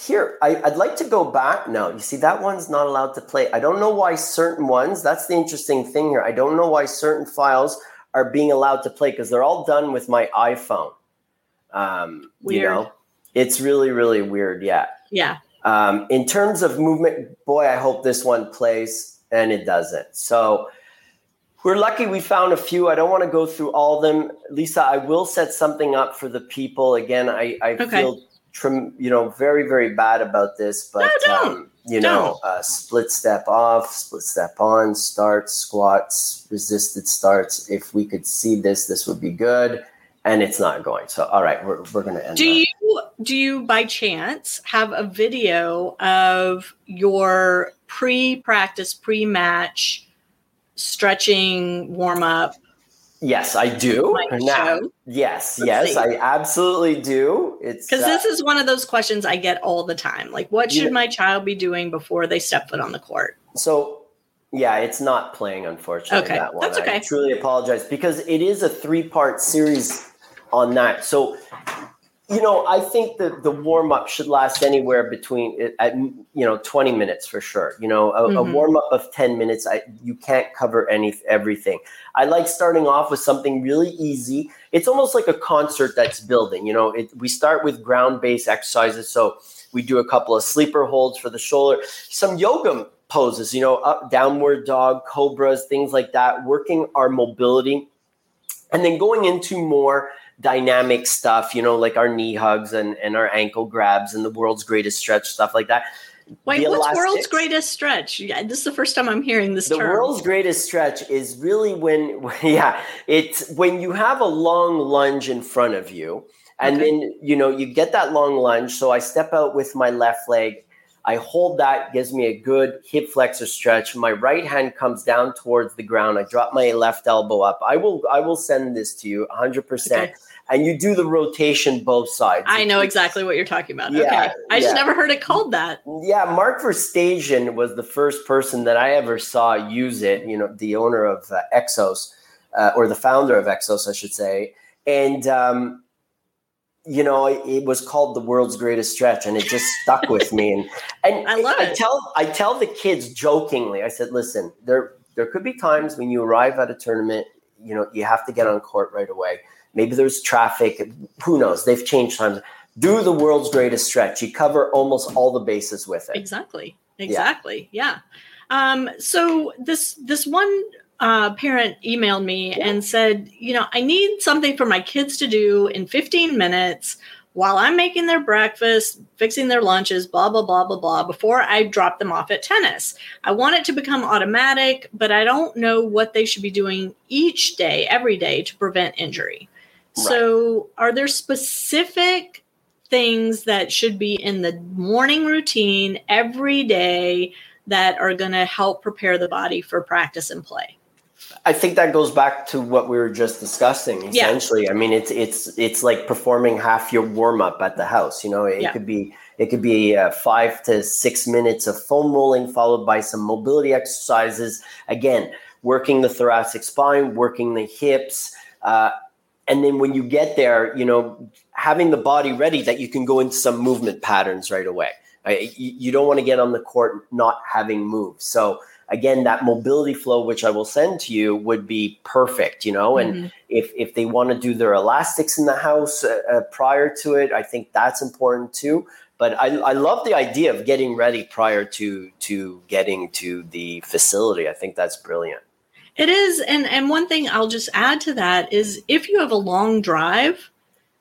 here, I, I'd like to go back. No, you see, that one's not allowed to play. I don't know why certain ones, that's the interesting thing here. I don't know why certain files are being allowed to play because they're all done with my iPhone. Um, you Weird. know, it's really, really weird. Yeah. Yeah. Um, in terms of movement, boy, I hope this one plays, and it doesn't. So we're lucky we found a few. I don't want to go through all of them. Lisa, I will set something up for the people. Again, I, I Okay. feel trim, you know very very bad about this, but No, um, you know, uh, split step off, split step on, starts, squats, resisted starts. If we could see this, this would be good. And it's not going. So, all right, we're, we're going to end. Do up. you do you by chance have a video of your pre-practice, pre-match stretching warm up? Yes, I do. Now, yes, Let's yes, see. I absolutely do. It's Because uh, this is one of those questions I get all the time. Like, what should Yeah. my child be doing before they step foot on the court? so. Yeah, it's not playing, unfortunately. Okay, that one. that's okay. I truly apologize because it is a three-part series on that. So you know, I think the the warm up should last anywhere between at you know 20 minutes for sure. You know, a, Mhm. a warm up of 10 minutes, I you can't cover any everything. I like starting off with something really easy. It's almost like a concert that's building. You know, it, we start with ground based exercises. So we do a couple of sleeper holds for the shoulder, some yoga poses. You know, up downward dog, cobras, things like that. Working our mobility, and then going into more dynamic stuff, you know, like our knee hugs and, and our ankle grabs and the world's greatest stretch, stuff like that. Wait, The what's world's greatest stretch? Yeah, this is the first time I'm hearing this The term. world's greatest stretch is really when, yeah, it's when you have a long lunge in front of you, and Okay. then you know you get that long lunge. So I step out with my left leg, I hold that, gives me a good hip flexor stretch. My right hand comes down towards the ground. I drop my left elbow up. I will, I will send this to you 100. percent Okay. And you do the rotation both sides. I know exactly what you're talking about. Yeah, okay. I just never heard it called that. Yeah, Mark Verstegen was the first person that I ever saw use it. You know, the owner of uh, Exos, uh, or the founder of Exos, I should say. And um, you know, it was called the world's greatest stretch, and it just stuck with me. And and I love I it. tell I tell the kids jokingly, I said, listen, there there could be times when you arrive at a tournament, you know, you have to get on court right away. Maybe there's traffic. Who knows? They've changed times. Do the world's greatest stretch. You cover almost all the bases with it. Exactly. Exactly. Yeah. Um, so this this one uh, parent emailed me and said, you know, I need something for my kids to do in 15 minutes while I'm making their breakfast, fixing their lunches, blah blah blah blah blah, before I drop them off at tennis. I want it to become automatic, but I don't know what they should be doing each day, every day, to prevent injury. So, are there specific things that should be in the morning routine every day that are going to help prepare the body for practice and play? I think that goes back to what we were just discussing. Yeah. Essentially, I mean, it's it's it's like performing half your warm up at the house. You know, it Yeah. could be it could be uh, five to six minutes of foam rolling, followed by some mobility exercises. Again, working the thoracic spine, working the hips, uh, and then when you get there, you know, having the body ready that you can go into some movement patterns right away. Right? You, you don't want to get on the court not having moved. So again, that mobility flow, which I will send to you, would be perfect. You know, and Mhm. if if they want to do their elastics in the house uh, uh, prior to it, I think that's important too. But I, I love the idea of getting ready prior to to getting to the facility. I think that's brilliant. It is. And, and one thing I'll just add to that is if you have a long drive,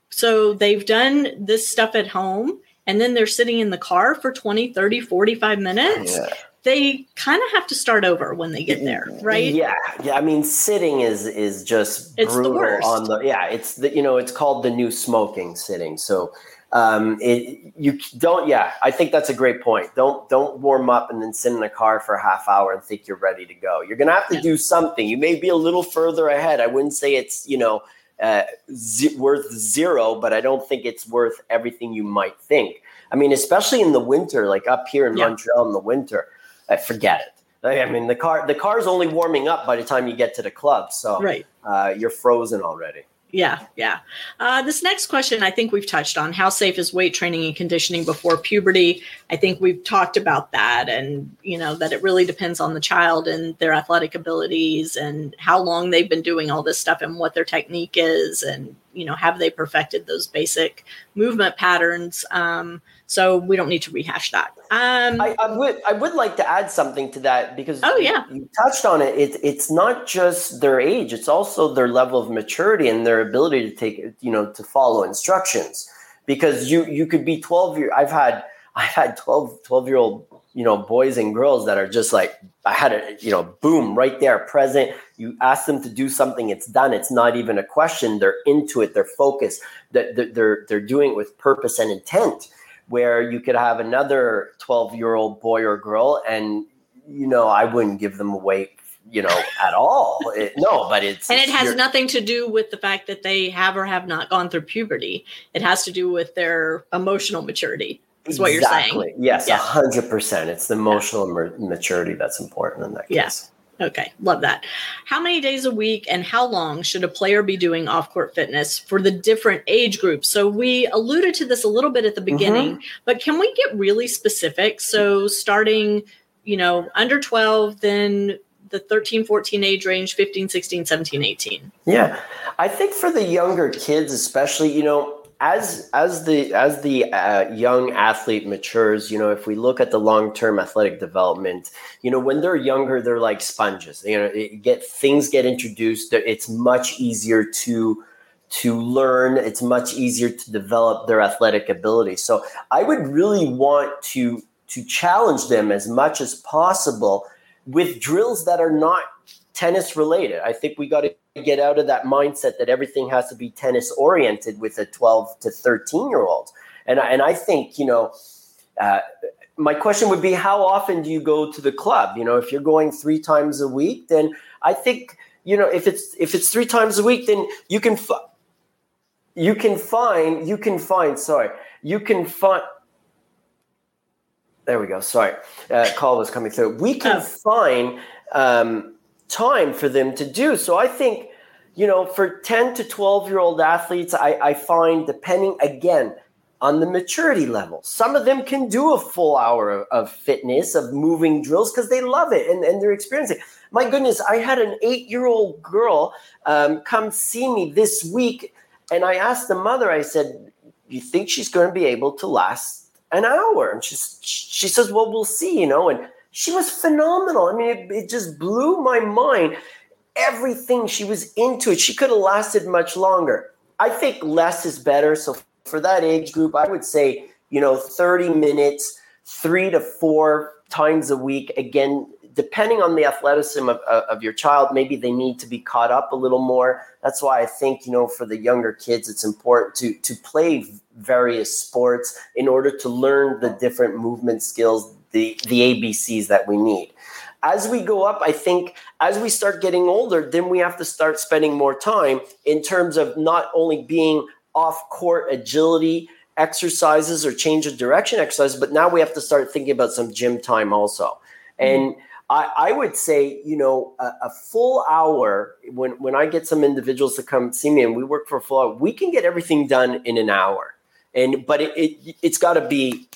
so they've done this stuff at home and then they're sitting in the car for 20, 30, 45 minutes, Yeah. They kind of have to start over when they get there, right? Yeah, yeah. I mean, sitting is is just It's the brutal worst. on the. Yeah, it's the you know it's called the new smoking sitting. So um it you don't yeah i think that's a great point don't don't warm up and then sit in the car for a half hour and think you're ready to go you're gonna have to Yeah. do something you may be a little further ahead i wouldn't say it's you know uh, z- worth zero but i don't think it's worth everything you might think i mean especially in the winter like up here in Yeah. montreal in the winter uh, forget it I I mean, the car the car's only warming up by the time you get to the club, so Right. uh, you're frozen already. Yeah, yeah. Uh, this next question, I think we've touched on how safe is weight training and conditioning before puberty. I think we've talked about that, and you know that it really depends on the child and their athletic abilities and how long they've been doing all this stuff and what their technique is, and you know have they perfected those basic movement patterns. Um, so we don't need to rehash that. Um, I, I would I would like to add something to that because Oh, yeah. you, touched on it. It's it's not just their age; it's also their level of maturity and their ability to take you know to follow instructions. Because you you could be twelve year. I've had I've had 12, 12 year old you know boys and girls that are just like I had a you know boom right there present. You ask them to do something, it's done. It's not even a question. They're into it. They're focused. That they're, they're they're doing it with purpose and intent where you could have another 12 year old boy or girl and you know i wouldn't give them away you know at all It- no but it's and it has nothing to do with the fact that they have or have not gone through puberty. It has to do with their emotional maturity. Is what you're saying. Exactly. yes Yeah. 100% it's the emotional ma- maturity that's important in that case Yeah. Okay, love that. How many days a week and how long should a player be doing off court fitness for the different age groups? So, we alluded to this a little bit at the Mm-hmm. beginning, but can we get really specific? So, starting, you know, under 12, then the 13, 14 age range, 15, 16, 17, 18. Yeah, I think for the younger kids, especially, you know, as as the as the uh, young athlete matures, you know, if we look at the long term athletic development, you know, when they're younger, they're like sponges. You know, get things get introduced. It's much easier to to learn. It's much easier to develop their athletic ability. So I would really want to to challenge them as much as possible with drills that are not tennis related. I think we got to get out of that mindset that everything has to be tennis oriented with a 12 to 13 year old. And, I- and I think, you know, uh, my question would be how often do you go to the club? You know, if you're going three times a week, then I think, you know, if it's if it's three times a week, then you can fi- you can find you can find sorry you can find there we go sorry uh, call was coming through we can Oh. find um, time for them to do so i think you know for 10 to 12 year old athletes I, I find depending again on the maturity level some of them can do a full hour of, of fitness of moving drills because they love it and, and they're experiencing my goodness i had an eight year old girl um, come see me this week and I asked the mother, I said, you think she's going to be able to last an hour? And she's, she says, well, we'll see, you know. And she was phenomenal. I mean, it, it just blew my mind. Everything she was into it. She could have lasted much longer. I think less is better. So for that age group, I would say, you know, 30 minutes, three to four times a week. Again, depending on the athleticism of, of of your child, maybe they need to be caught up a little more. That's why I think, you know, for the younger kids, it's important to to play various sports in order to learn the different movement skills, the the ABCs that we need. As we go up, I think as we start getting older, then we have to start spending more time in terms of not only being off court agility exercises or change of direction exercises, but now we have to start thinking about some gym time also. Mm-hmm. And I, I would say, you know, a, a full hour when when I get some individuals to come see me and we work for a full hour, we can get everything done in an hour. And but it, it it's got to be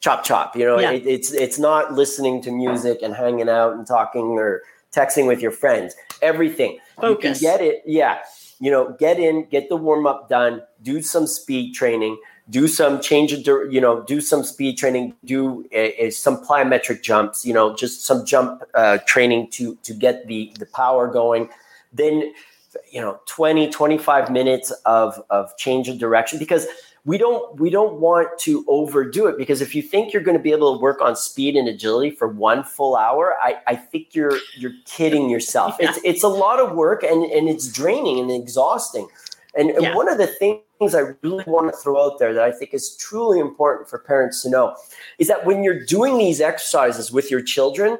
chop chop. You know, Yeah. it, it's it's not listening to music and hanging out and talking or texting with your friends. Everything Focus. you can get it. Yeah, you know, get in, get the warm up done, do some speed training, do some change of, you know, do some speed training, do some plyometric jumps, you know, just some jump uh, training to to get the the power going. Then, you know, 20, 25 minutes of of change of direction because we don't we don't want to overdo it because if you think you're going to be able to work on speed and agility for one full hour, I, I think you're you're kidding yourself. It's it's a lot of work and and it's draining and exhausting. And, and Yeah. one of the things I really want to throw out there that I think is truly important for parents to know is that when you're doing these exercises with your children,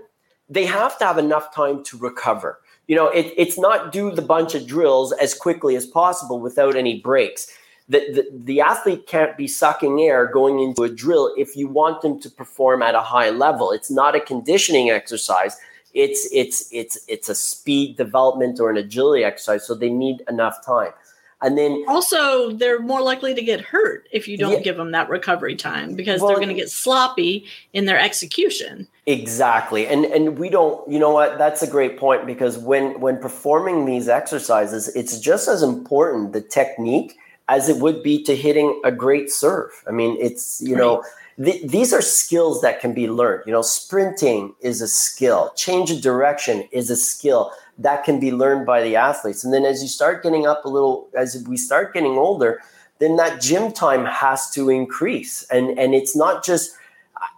they have to have enough time to recover. You know, it, it's not do the bunch of drills as quickly as possible without any breaks. The, the, the athlete can't be sucking air going into a drill if you want them to perform at a high level. It's not a conditioning exercise. It's it's it's it's a speed development or an agility exercise. So they need enough time. And then Also, they're more likely to get hurt if you don't Yeah. give them that recovery time because Well- they're going to get sloppy in their execution. Exactly. And and we don't you know what that's a great point because when when performing these exercises it's just as important the technique as it would be to hitting a great serve. I mean it's you know th- these are skills that can be learned. You know sprinting is a skill. Change of direction is a skill that can be learned by the athletes. And then as you start getting up a little as we start getting older then that gym time has to increase. And and it's not just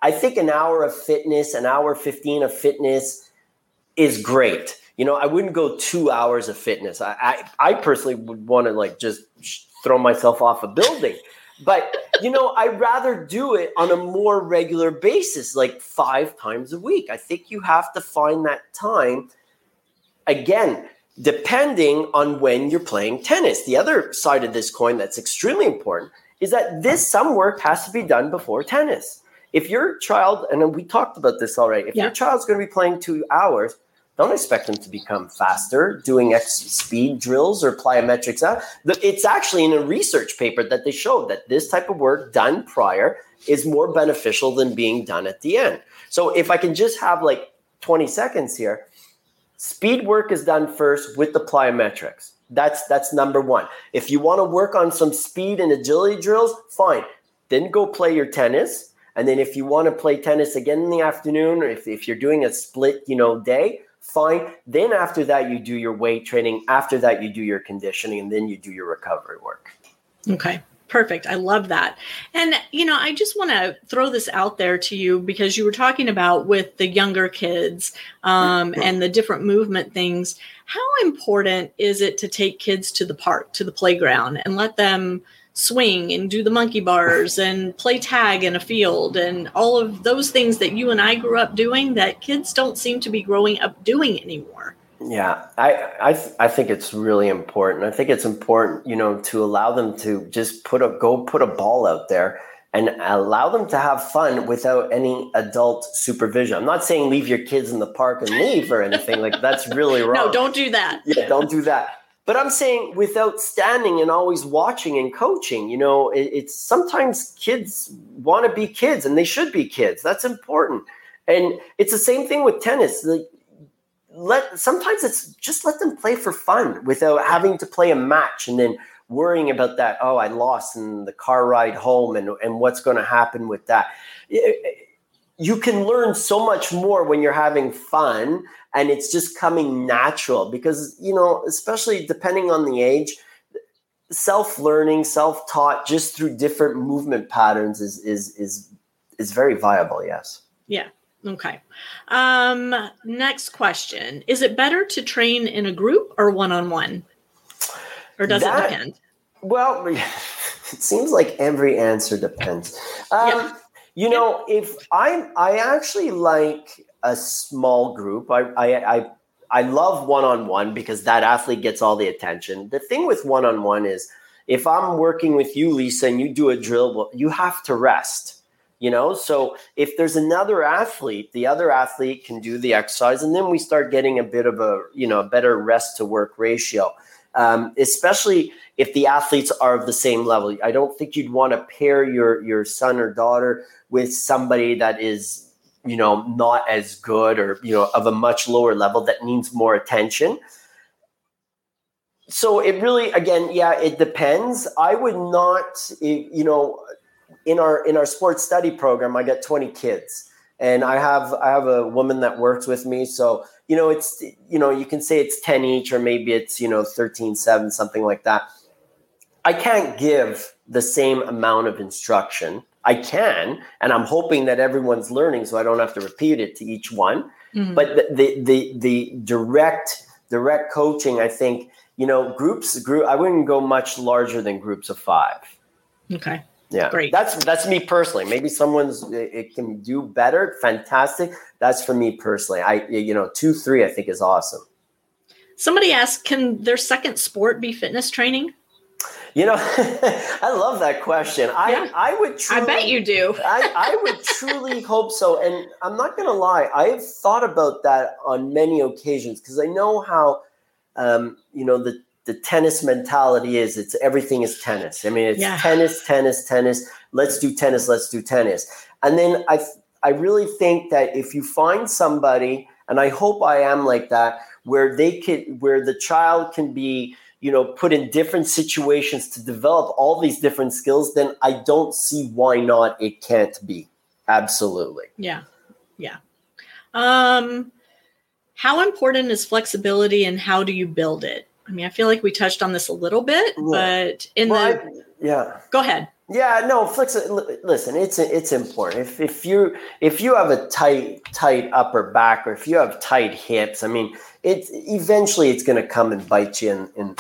I think an hour of fitness, an hour 15 of fitness is great. You know, I wouldn't go two hours of fitness. I, I, I personally would want to like just throw myself off a building. But, you know, I'd rather do it on a more regular basis, like five times a week. I think you have to find that time again, depending on when you're playing tennis. The other side of this coin that's extremely important is that this some work has to be done before tennis. If your child, and we talked about this already, if Yeah. your child's going to be playing two hours, Don't expect them to become faster doing X speed drills or plyometrics. Uh, it's actually in a research paper that they showed that this type of work done prior is more beneficial than being done at the end. So if I can just have like 20 seconds here, speed work is done first with the plyometrics. That's that's number one. If you want to work on some speed and agility drills, fine. Then go play your tennis. And then if you want to play tennis again in the afternoon, or if, if you're doing a split, you know, day, fine. Then after that, you do your weight training. After that, you do your conditioning, and then you do your recovery work. Okay. Perfect. I love that. And, you know, I just want to throw this out there to you because you were talking about with the younger kids um, and the different movement things. How important is it to take kids to the park, to the playground, and let them swing and do the monkey bars and play tag in a field and all of those things that you and I grew up doing that kids don't seem to be growing up doing anymore? Yeah, I I th- I think it's really important. I think it's important, you know, to allow them to just put a go put a ball out there and allow them to have fun without any adult supervision. I'm not saying leave your kids in the park and leave or anything like that's really wrong. No, don't do that. Yeah, don't do that. But I'm saying without standing and always watching and coaching, you know, it, it's sometimes kids want to be kids and they should be kids. That's important. And it's the same thing with tennis. Like let sometimes it's just let them play for fun without having to play a match and then worrying about that oh i lost in the car ride home and, and what's going to happen with that you can learn so much more when you're having fun and it's just coming natural because you know especially depending on the age self-learning self-taught just through different movement patterns is is is is very viable yes yeah Okay. Um, next question. Is it better to train in a group or one on one? Or does that, it depend? Well, it seems like every answer depends. Um, yeah. You know, if i'm I actually like a small group. I I I, I love one on one because that athlete gets all the attention. The thing with one on one is if I'm working with you, Lisa, and you do a drill, you have to rest you know so if there's another athlete the other athlete can do the exercise and then we start getting a bit of a you know a better rest to work ratio um, especially if the athletes are of the same level i don't think you'd want to pair your your son or daughter with somebody that is you know not as good or you know of a much lower level that needs more attention so it really again yeah it depends i would not eh, you know in our in our sports study program, I get 20 kids, and I have I have a woman that works with me. So you know, it's you know, you can say it's 10 each, or maybe it's you know 13, 7, something like that. I can't give the same amount of instruction. I can, and I'm hoping that everyone's learning, so I don't have to repeat it to each one. Mm-hmm. But the, the the the direct direct coaching, I think you know, groups group. I wouldn't go much larger than groups of five. Okay. Yeah, great. That's that's me personally. Maybe someone's it can do better. Fantastic. That's for me personally. I you know two three I think is awesome. Somebody asked, can their second sport be fitness training? You know, I love that question. I yeah. I would truly, I bet you do. I, I would truly hope so. And I'm not gonna lie, I've thought about that on many occasions because I know how um, you know the the tennis mentality is it's everything is tennis. I mean, it's yeah. tennis, tennis, tennis. Let's do tennis. Let's do tennis. And then I I really think that if you find somebody, and I hope I am like that, where they could where the child can be you know put in different situations to develop all these different skills then i don't see why not it can't be. Absolutely. Yeah. Yeah. Um how important is flexibility and how do you build it? I mean, I feel like we touched on this a little bit, but in well, the I, yeah, go ahead. Yeah, no, flex. Listen, it's it's important. If if you if you have a tight tight upper back or if you have tight hips, I mean, it's eventually it's going to come and bite you in, in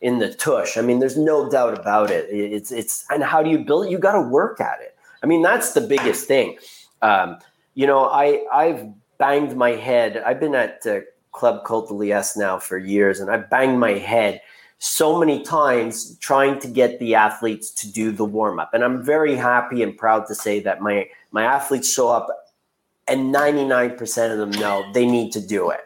in the tush. I mean, there's no doubt about it. It's it's and how do you build it? You got to work at it. I mean, that's the biggest thing. Um, you know, I I've banged my head. I've been at uh, Club Côte de Liesse now for years, and I banged my head so many times trying to get the athletes to do the warm up. And I'm very happy and proud to say that my my athletes show up, and 99% of them know they need to do it.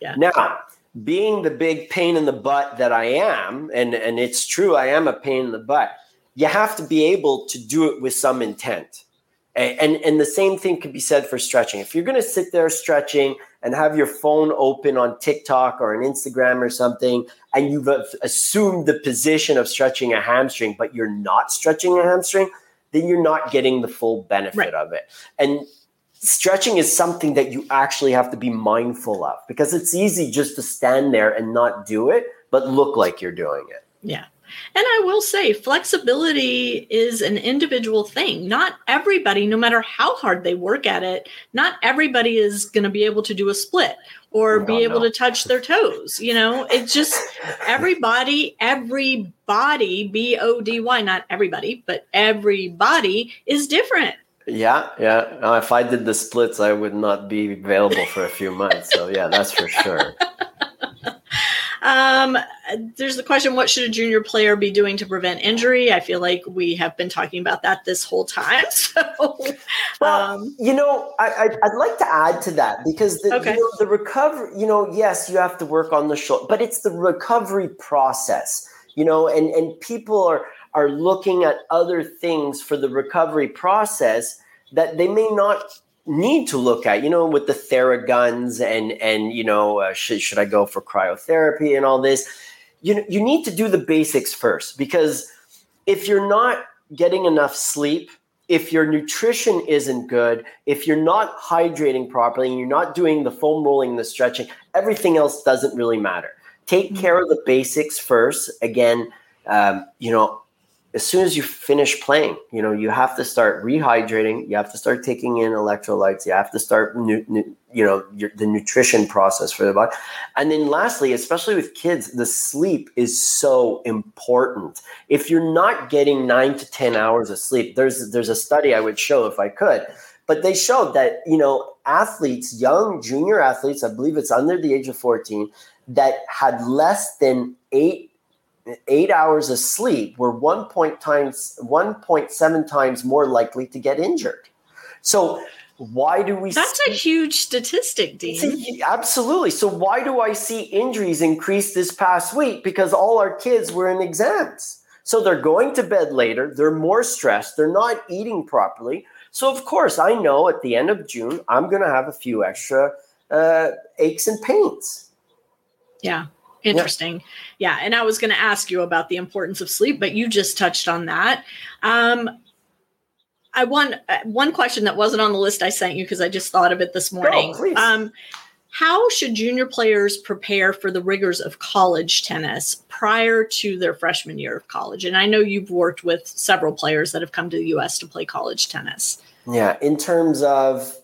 Yeah. Now, being the big pain in the butt that I am, and, and it's true, I am a pain in the butt, you have to be able to do it with some intent. And, and, and the same thing could be said for stretching. If you're going to sit there stretching and have your phone open on TikTok or an Instagram or something, and you've assumed the position of stretching a hamstring, but you're not stretching a hamstring, then you're not getting the full benefit Right. of it. And stretching is something that you actually have to be mindful of because it's easy just to stand there and not do it, but look like you're doing it. Yeah. And I will say, flexibility is an individual thing. Not everybody, no matter how hard they work at it, not everybody is going to be able to do a split or No, be able no. to touch their toes. You know, it's just everybody, everybody, B O D Y, not everybody, but everybody is different. Yeah, yeah. Uh, if I did the splits, I would not be available for a few months. So yeah, that's for sure. Um, there's the question: What should a junior player be doing to prevent injury? I feel like we have been talking about that this whole time. So, Well, um, you know, I, I'd like to add to that because the, Okay. you know, the recovery, you know, yes, you have to work on the shoulder, but it's the recovery process, you know, and, and people are, are looking at other things for the recovery process that they may not need to look at, you know, with the Theraguns and, and, you know, uh, should, should I go for cryotherapy and all this? You know, you need to do the basics first because if you're not getting enough sleep, if your nutrition isn't good, if you're not hydrating properly and you're not doing the foam rolling, the stretching, everything else doesn't really matter. Take care of the basics first. Again, um, you know, as soon as you finish playing, you know, you have to start rehydrating. You have to start taking in electrolytes. You have to start, nu- nu- you know, your, the nutrition process for the body. And then lastly, especially with kids, the sleep is so important. If you're not getting nine to 10 hours of sleep, there's, there's a study I would show if I could, but they showed that, you know, athletes, young junior athletes, I believe it's under the age of 14, that had less than eight eight hours of sleep were one point times 1.7 times more likely to get injured. So why do we that's a huge statistic, Dean. See, absolutely. So why do I see injuries increase this past week? Because all our kids were in exams. So they're going to bed later, they're more stressed, they're not eating properly. So of course, I know at the end of June, I'm going to have a few extra uh, aches and pains. Yeah. Interesting. Yeah. And I was going to ask you about the importance of sleep, but you just touched on that. Um, I want uh, one question that wasn't on the list I sent you because I just thought of it this morning. please. um, how should junior players prepare for the rigors of college tennis prior to their freshman year of college? And I know you've worked with several players that have come to the U.S. to play college tennis. Yeah, in terms of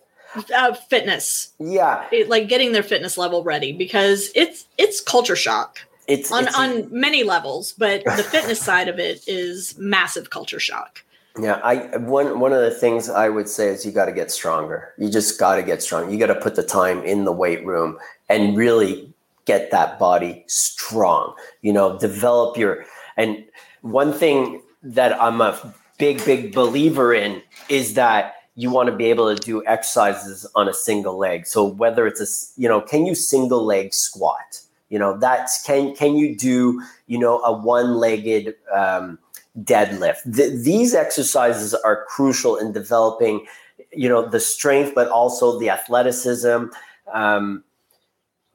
Uh, fitness, yeah, it- like getting their fitness level ready, because it's it's culture shock. it's on it's- on many levels, but the fitness side of it is massive culture shock. Yeah, I one one of the things I would say is you got to get stronger. You just got to get strong. You got to put the time in the weight room and really get that body strong. You know, develop your and one thing that I'm a big big believer in is that you want to be able to do exercises on a single leg. So whether it's a, you know, can you single leg squat? You know, that's can can you do you know a one legged um, deadlift. Th- these exercises are crucial in developing, you know, the strength, but also the athleticism. Um,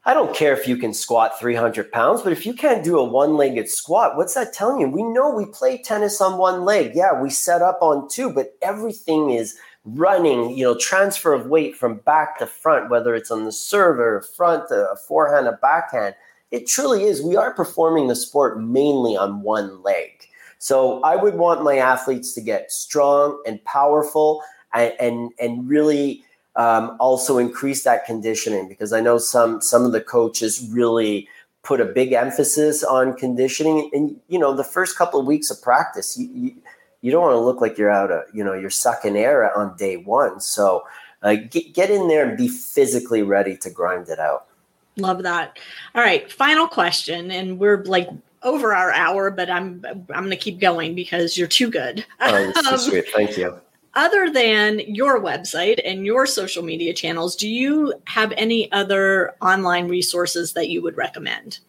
I don't care if you can squat 300 pounds, but if you can't do a one legged squat, what's that telling you? We know we play tennis on one leg. Yeah, we set up on two, but everything is running, you know, transfer of weight from back to front, whether it's on the serve or front, a forehand, a backhand. It truly is. We are performing the sport mainly on one leg. So I would want my athletes to get strong and powerful and and, and really um, also increase that conditioning because I know some some of the coaches really put a big emphasis on conditioning and you know the first couple of weeks of practice you you, you don't want to look like you're out of you know you're sucking air on day one so uh, get, get in there and be physically ready to grind it out Love that. All right, final question, and we're like over our hour, but I'm I'm going to keep going because you're too good. oh, so Um, sweet thank you other than your website and your social media channels, do you have any other online resources that you would recommend?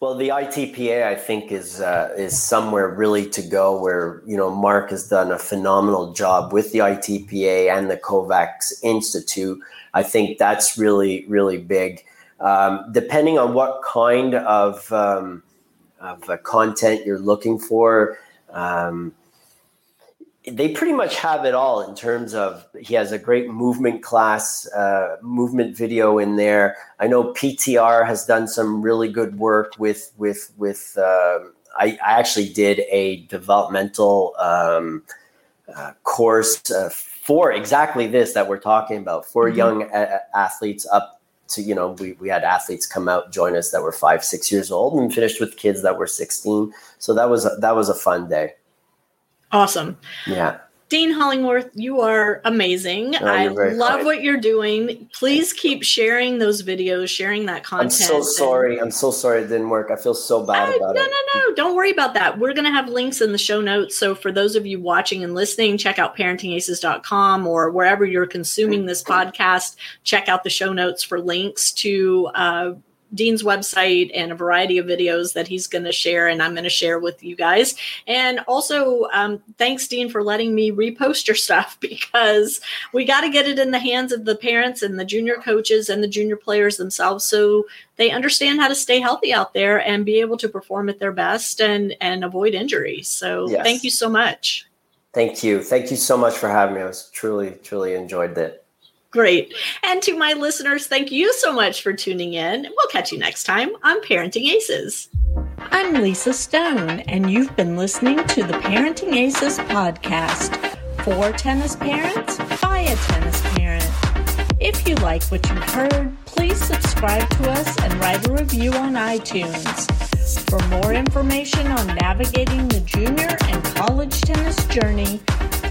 Well, the ITPA I think is uh, is somewhere really to go. Where you know Mark has done a phenomenal job with the ITPA and the Kovacs Institute. I think that's really really big. Um, depending on what kind of um, of uh, content you're looking for. Um, they pretty much have it all in terms of he has a great movement class uh, movement video in there. I know ptr has done some really good work with with with uh, I, I, actually did a developmental um, uh, course uh, for exactly this that we're talking about for mm-hmm. young a- athletes up to you know we, we had athletes come out join us that were five six years old and finished with kids that were 16 so that was a, that was a fun day Awesome. Yeah. Dean Hollingworth, you are amazing. Oh, I love what you're doing. Please keep sharing those videos, sharing that content. I'm so sorry. I'm so sorry it didn't work. I feel so bad about no, it. No, no, no. Don't worry about that. We're going to have links in the show notes. So for those of you watching and listening, check out parentingaces.com or wherever you're consuming this podcast. Check out the show notes for links to uh, Dean's website and a variety of videos that he's going to share and I'm going to share with you guys. And also, um, thanks, Dean, for letting me repost your stuff because we got to get it in the hands of the parents and the junior coaches and the junior players themselves so they understand how to stay healthy out there and be able to perform at their best and, and avoid injury. So yes. thank you so much. Thank you. Thank you so much for having me. I was truly, truly enjoyed it. Great. And to my listeners, thank you so much for tuning in. We'll catch you next time on Parenting Aces. I'm Lisa Stone, and you've been listening to the Parenting Aces podcast for tennis parents by a tennis parent. If you like what you've heard, please subscribe to us and write a review on iTunes. For more information on navigating the junior and college tennis journey,